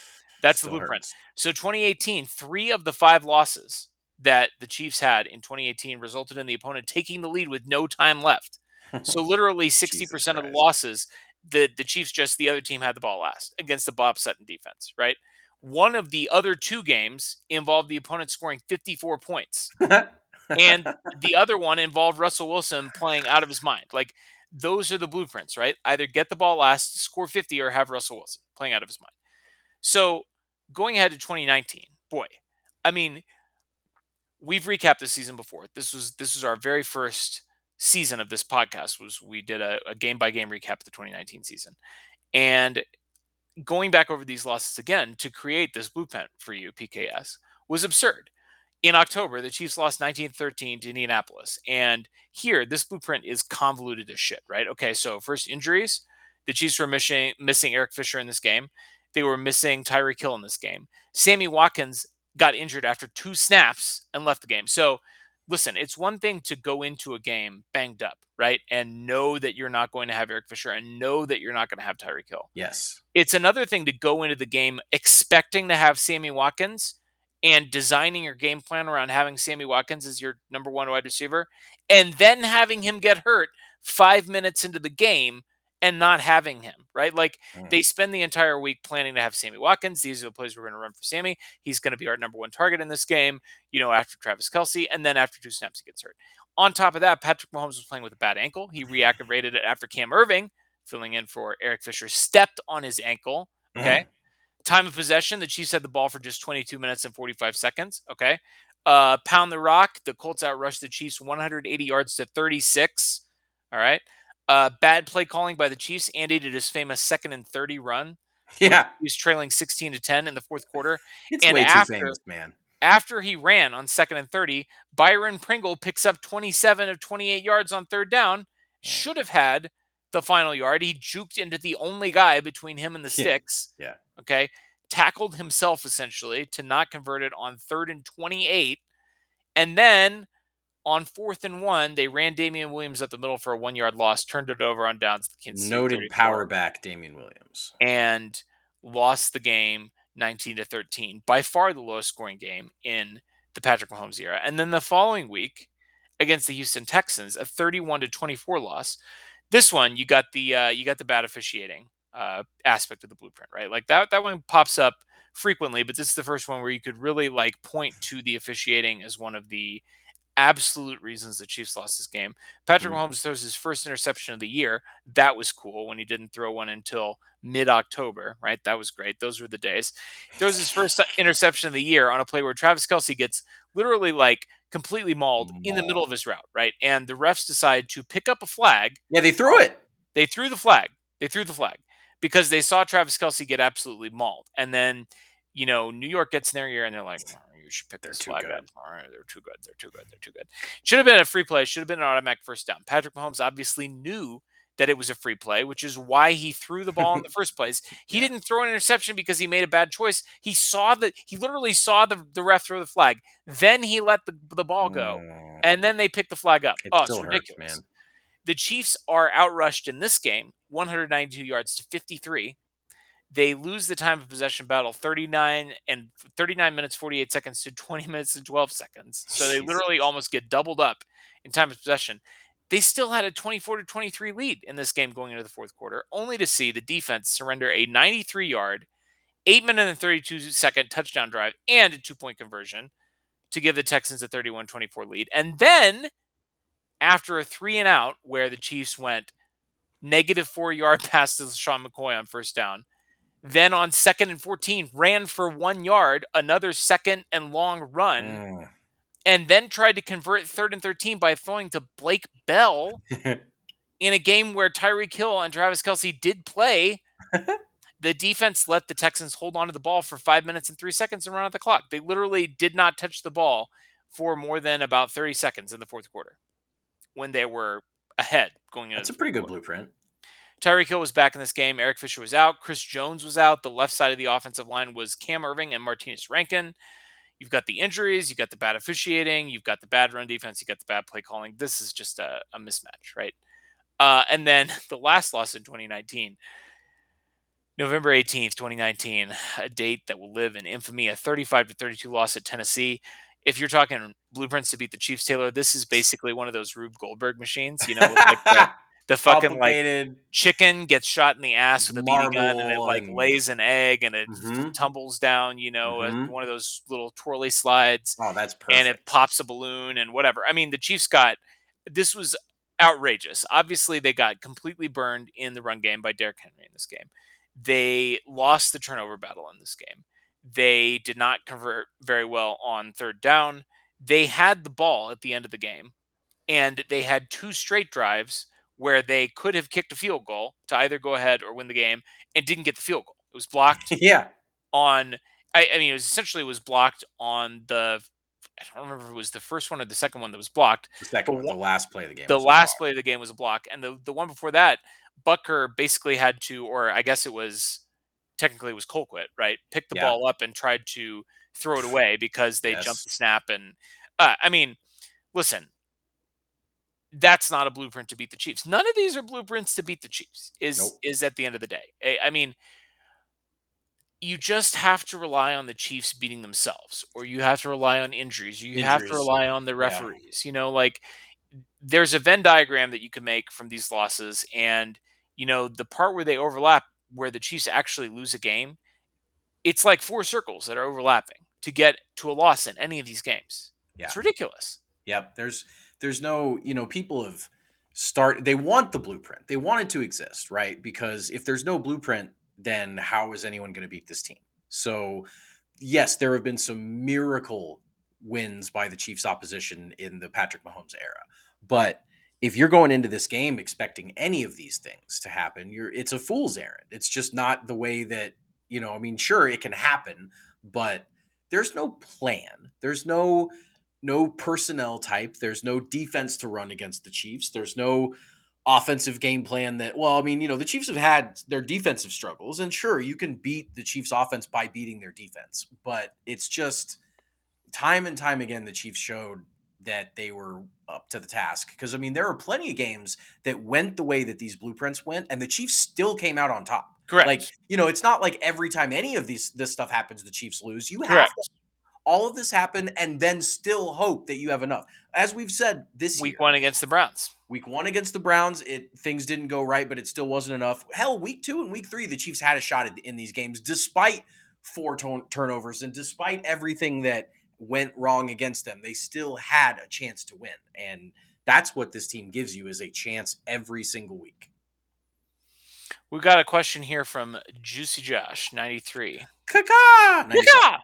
That's Still the blueprint. hurts. So 2018, three of the five losses that the Chiefs had in 2018 resulted in the opponent taking the lead with no time left. So [LAUGHS] literally 60% of the losses, the the Chiefs just the other team had the ball last against the Bob Sutton defense, right? One of the other two games involved the opponent scoring 54 points and [LAUGHS] the other one involved Russell Wilson playing out of his mind. Like those are the blueprints, right? Either get the ball last, score 50, or have Russell Wilson playing out of his mind. So going ahead to 2019, boy, I mean, we've recapped the season before. This was this was our very first season of this podcast. Was we did a, game by game recap of the 2019 season, and going back over these losses again to create this blueprint for you, PKS, was absurd in October, the Chiefs lost 19-13 to Indianapolis. And here, this blueprint is convoluted as shit, right? Okay, so first injuries. The Chiefs were missing, missing Eric Fisher in this game. They were missing Tyreek Hill in this game. Sammy Watkins got injured after two snaps and left the game. So listen, it's one thing to go into a game banged up, right? And know that you're not going to have Eric Fisher and know that you're not going to have Tyreek Hill. yes. It's another thing to go into the game expecting to have Sammy Watkins and designing your game plan around having Sammy Watkins as your number one wide receiver, and then having him get hurt five minutes into the game and not having him, right? Like Mm. they spend the entire week planning to have Sammy Watkins. These are the plays we're going to run for Sammy. He's going to be our number one target in this game, you know, after Travis Kelce, and then after two snaps, he gets hurt. On top of that, Patrick Mahomes was playing with a bad ankle. He reactivated it after Cam Erving, filling in for Eric Fisher, stepped on his ankle. Okay. Time of possession, the Chiefs had the ball for just 22 minutes and 45 seconds. Okay. Uh, pound the rock. The Colts outrushed the Chiefs 180 yards to 36. All right. Uh, bad play calling by the Chiefs. Andy did his famous second and 30 run. Yeah. He was trailing 16 to 10 in the fourth quarter. [LAUGHS] It's And way after- too famous, man. After he ran on second and 30, Byron Pringle picks up 27 of 28 yards on third down. Should have had the final yard. He juked into the only guy between him and the Yeah. sticks. Yeah. Okay. Tackled himself essentially to not convert it on third and 28. And then on fourth and one, they ran Damien Williams up the middle for a one yard loss, turned it over on downs. the Kansas Noted 34 power back Damien Williams. and lost the game 19 to 13 by far the lowest scoring game in the Patrick Mahomes era and then the following week against the Houston Texans a 31 to 24 loss this one you got the uh, you got the bad officiating uh, aspect of the blueprint right like that that one pops up frequently but this is the first one where you could really like point to the officiating as one of the absolute reasons the Chiefs lost this game Patrick Mhm. Mahomes throws his first interception of the year that was cool when he didn't throw one until mid October, right? That was great. Those were the days. Throws his first [LAUGHS] interception of the year on a play where Travis Kelce gets literally like completely mauled, in the middle of his route, right? And the refs decide to pick up a flag. Yeah, they threw it. They threw the flag. They threw the flag because they saw Travis Kelce get absolutely mauled. And then, you know, New York gets in their ear and they're like, "Oh, you should pick They're this too good. All right, they're too good. They're too good. They're too good. Should have been a free play. Should have been an automatic first down. Patrick Mahomes obviously knew that it was a free play, which is why he threw the ball in the [LAUGHS] first place. He didn't throw an interception because he made a bad choice. He saw that he literally saw the, the ref throw the flag. Then he let the, the ball go. Mm, And then they picked the flag up. it oh, it's hurts, ridiculous. man. The Chiefs are outrushed in this game, 192 yards to 53. They lose the time of possession battle 39 and 39 minutes 48 seconds to 20 [LAUGHS] minutes and 12 seconds. So they literally almost get doubled up in time of possession. They still had a 24 to 23 lead in this game going into the fourth quarter, only to see the defense surrender a 93 yard, 8 minute and 32 second touchdown drive and a two point conversion to give the Texans a 31 24 lead. And then after a three and out where the Chiefs went negative four yard [LAUGHS] pass to Sean McCoy on first down. Then on second and 14, ran for one yard, another second and long run, Mm. and then tried to convert third and 13 by throwing to Blake Bell [LAUGHS] in a game where Tyreek Hill and Travis Kelce did play. [LAUGHS] the defense let the Texans hold on to the ball for five minutes and three seconds and run out the clock. They literally did not touch the ball for more than about 30 seconds in the fourth quarter when they were ahead going into That's a pretty good quarter. blueprint. Tyreek Hill was back in this game. Eric Fisher was out. Chris Jones was out. The left side of the offensive line was Cam Erving and Martinas Rankin. You've got the injuries, you've got the bad officiating, you've got the bad run defense, you've got the bad play calling. This is just a, a mismatch, right? Uh, and then [LAUGHS] the last loss in 2019, November 18th, 2019, a date that will live in infamy, a 35 to 32 loss at Tennessee. if you're talking blueprints to beat the Chiefs, Taylor, this is basically one of those Rube Goldberg machines. You know, like the, [LAUGHS] the fucking like chicken gets shot in the ass with a BB gun and it like lays an egg and it Mhm. tumbles down. You know, Mhm. one of those little twirly slides Oh, that's perfect. and it pops a balloon and whatever. I mean, the Chiefs got this was outrageous. Obviously, they got completely burned in the run game by Derrick Henry in this game. They lost the turnover battle in this game. They did not convert very well on third down. They had the ball at the end of the game, and they had two straight drives where they could have kicked a field goal to either go ahead or win the game and didn't get the field goal. It was blocked [LAUGHS] yeah. on I, I mean it was essentially it was blocked on the I don't remember if it was the first one or the second one that was blocked. The second one, the last play of the game. The last play of the game was a block, and the the one before that, Butker basically had to, or I guess it was technically it was Colquitt, right? Picked the Yeah. ball up and tried to throw it away because they Yes. jumped the snap. And uh, I mean, listen, that's not a blueprint to beat the Chiefs. None of these are blueprints to beat the Chiefs. Is Nope. is at the end of the day. I, I mean, you just have to rely on the Chiefs beating themselves, or you have to rely on injuries. You have to rely on the referees. You know, like there's a Venn diagram that you can make from these losses, and you know the part where they overlap, where the Chiefs actually lose a game, it's like four circles that are overlapping to get to a loss in any of these games. Yeah. It's ridiculous. Yep. There's there's no, you know, people have start they want the blueprint. They want it to exist, right? Because if there's no blueprint, then how is anyone going to beat this team? So, yes, there have been some miracle wins by the Chiefs opposition in the Patrick Mahomes era. But if you're going into this game expecting any of these things to happen, you're it's a fool's errand. It's just not the way that, you know, I mean, sure it can happen, but there's no plan. There's no no personnel type. There's no defense to run against the Chiefs. There's no offensive game plan that, well, I mean, you know, the Chiefs have had their defensive struggles, and sure, you can beat the Chiefs offense by beating their defense, but it's just time and time again, the Chiefs showed that they were up to the task. Because, I mean, there are plenty of games that went the way that these blueprints went, and the Chiefs still came out on top. Correct. Like, you know, it's not like every time any of these this stuff happens, the Chiefs lose. You have Correct. to all of this happen and then still hope that you have enough. As we've said this Week year, one against the Browns. week one against the Browns, it things didn't go right, but it still wasn't enough. Hell, week two and week three, the Chiefs had a shot at, in these games despite four turn- turnovers and despite everything that went wrong against them. They still had a chance to win, and that's what this team gives you is a chance every single week. We've got a question here from Juicy Josh, 93. Kaka! 97.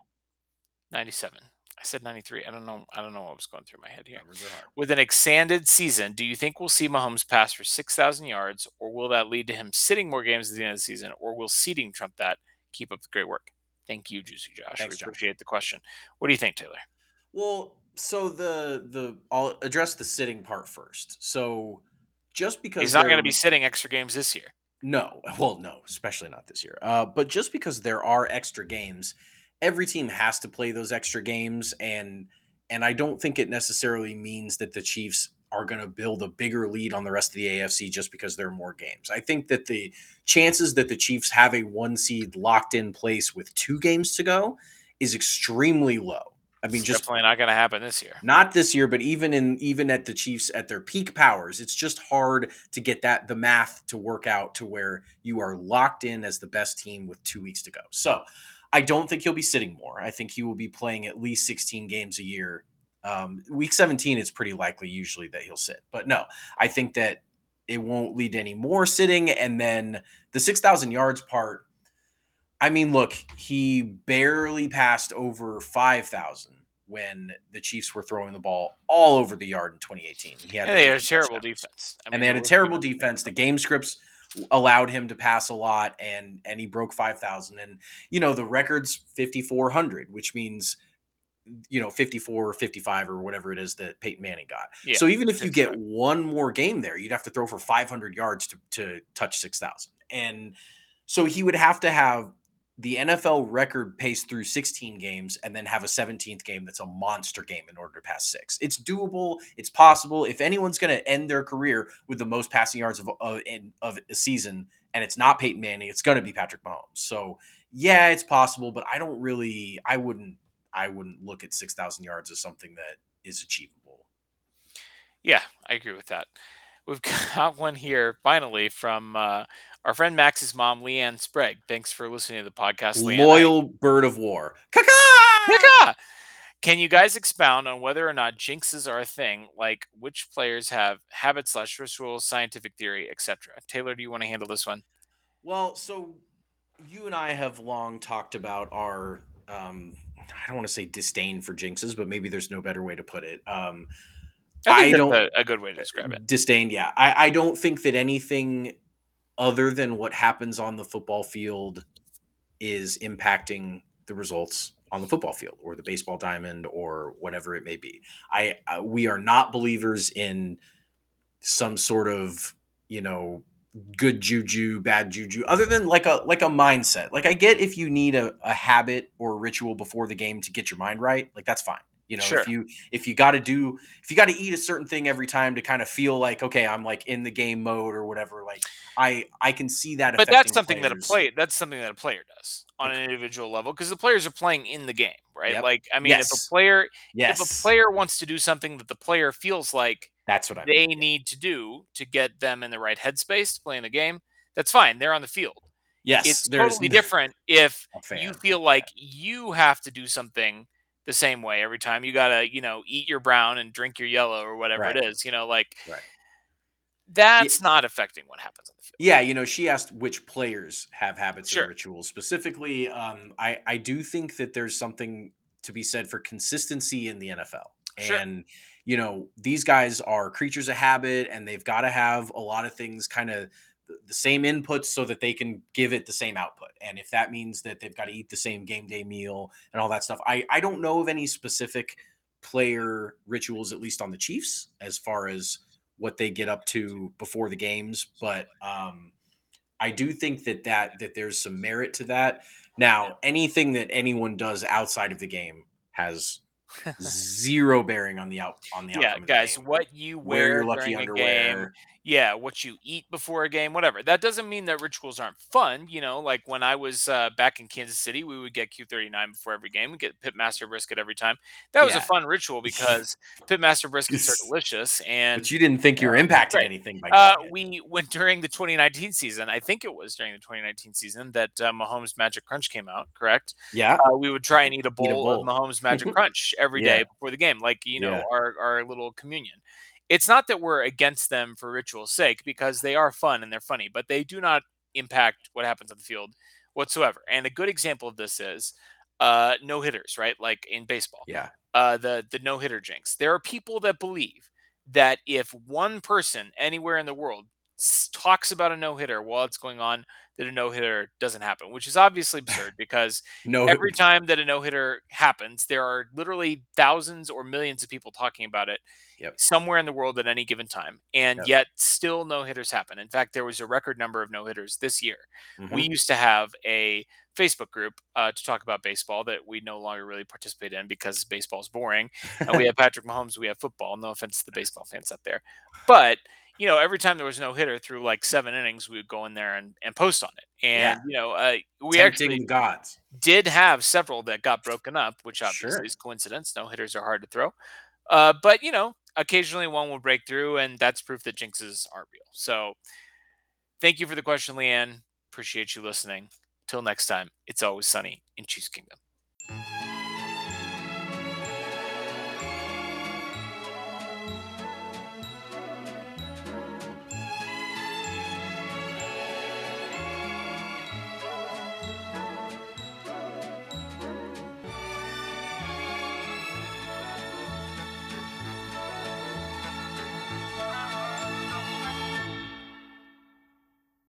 Yeah. 97. I said 93. I don't know. I don't know what was going through my head here. Numbers are hard. With an extended season, do you think we'll see Mahomes pass for 6,000 yards, or will that lead to him sitting more games at the end of the season, or will seeding trump that? Keep up the great work. Thank you, Juicy Josh. Thanks, we Josh. appreciate the question. What do you think, Taylor? Well, so the the I'll address the sitting part first. So just because He's not going to be sitting extra games this year. No, well, no, especially not this year. Uh, but just because there are extra games, every team has to play those extra games, and and I don't think it necessarily means that the Chiefs are going to build a bigger lead on the rest of the AFC just because there are more games. I think that the chances that the Chiefs have a one seed locked in place with two games to go is extremely low. I mean, It's just definitely not going to happen this year. not this year, but even in even at the Chiefs at their peak powers, it's just hard to get that the math to work out to where you are locked in as the best team with two weeks to go. So I don't think he'll be sitting more. I think he will be playing at least 16 games a year. Um, week 17, it's pretty likely usually that he'll sit. But no, I think that it won't lead to any more sitting. And then the 6,000 yards part, I mean, look, he barely passed over 5,000 when the Chiefs were throwing the ball all over the yard in 2018. He had And they had a terrible defense. I and they had a terrible defense. The game scripts allowed him to pass a lot, and and he broke 5,000. And you know the record's 5,400, which means you know 54 or 55 or whatever it is that Peyton Manning got. Yeah, so even if you get 55. one more game there, you'd have to throw for 500 yards to to touch 6,000. And so he would have to have the NFL record pace through 16 games and then have a 17th game that's a monster game in order to pass six. It's doable. It's possible. If anyone's going to end their career with the most passing yards of, of, of a season and it's not Peyton Manning, it's going to be Patrick Mahomes. So, yeah, it's possible, but I don't really, I wouldn't, I wouldn't look at 6,000 yards as something that is achievable. Yeah, I agree with that. We've [LAUGHS] got one here finally from uh, our friend Max's mom, Leanne Sprague. Thanks for listening to the podcast, Leanne. Loyal bird of war. Caca! Caca! Can you guys expound on whether or not jinxes are a thing, like which players have habits slash rituals, scientific theory, etc.? Taylor, do you want to handle this one? Well, so you and I have long talked about our um I don't want to say disdain for jinxes, but maybe there's no better way to put it. Um I, I don't- that's a, a good way to describe it. disdain, yeah. I, I don't think that anything other than what happens on the football field is impacting the results on the football field or the baseball diamond or whatever it may be. I, I we are not believers in some sort of, you know, good juju, bad juju, other than like a like a mindset. Like I get if you need a, a habit or a ritual before the game to get your mind right, like that's fine. You know, Sure. if you if you got to do if you got to eat a certain thing every time to kind of feel like okay, I'm like in the game mode or whatever. Like I I can see that. But that's something that a players. play that's something that a player does on an individual level because the players are playing in the game, right? Yep. Like I mean, if a player Yes, if a player wants to do something that the player feels like that's what I they mean. need to do to get them in the right headspace to play in the game, that's fine. They're on the field. Yes, it's totally different if you feel like you have to do something the same way every time. You gotta, you know, eat your brown and drink your yellow or whatever Right. it is. You know, like Right. That's not affecting what happens on the field. Yeah, you know, she asked which players have habits Sure. and rituals. Specifically, um, I I do think that there's something to be said for consistency in the NFL. Sure. And you know, these guys are creatures of habit, and they've got to have a lot of things kind of the same inputs so that they can give it the same output. And if that means that they've got to eat the same game day meal and all that stuff, I I don't know of any specific player rituals, at least on the Chiefs, as far as what they get up to before the games. But um, I do think that that that there's some merit to that. Now, anything that anyone does outside of the game has [LAUGHS] zero bearing on the out on the yeah, outcome the guys, what you wear wear your lucky during a game, underwear. Yeah, what you eat before a game, whatever. That doesn't mean that rituals aren't fun. You know, like when I was uh, back in Kansas City, we would get Q39 before every game. We get Pitmaster brisket every time. That was a fun ritual [LAUGHS] because Pitmaster briskets are delicious. And But you didn't think you were impacting Right. anything by uh, we went during the 2019 season. I think it was during the 2019 season that uh, Mahomes Magic Crunch came out. Correct? yeah. uh, we would try and eat a bowl, of bowl. Mahomes Magic [LAUGHS] Crunch every day Yeah. before the game, like you know Yeah. our our little communion. It's not that we're against them for ritual's sake because they are fun and they're funny, but they do not impact what happens on the field whatsoever. And a good example of this is uh, no hitters, right? Like in baseball, Yeah. uh, the the no hitter jinx. There are people that believe that if one person anywhere in the world talks about a no hitter while it's going on, that a no hitter doesn't happen, which is obviously absurd because [LAUGHS] No. every time that a no hitter happens, there are literally thousands or millions of people talking about it Yep. somewhere in the world at any given time. And Yep. yet, still no hitters happen. In fact, there was a record number of no hitters this year. Mhm. We used to have a Facebook group uh, to talk about baseball that we no longer really participate in because baseball's boring. And we [LAUGHS] have Patrick Mahomes, we have football. No offense to the baseball fans out there. But you know, every time there was no hitter through like seven innings, we would go in there and, and post on it. And Yeah. you know, uh, we Tempting actually gods. did have several that got broken up, which obviously Sure. is coincidence. No hitters are hard to throw. Uh, but you know, occasionally one will break through, and that's proof that jinxes aren't real. So thank you for the question, Leanne. Appreciate you listening. Till next time, it's always sunny in Chiefs Kingdom.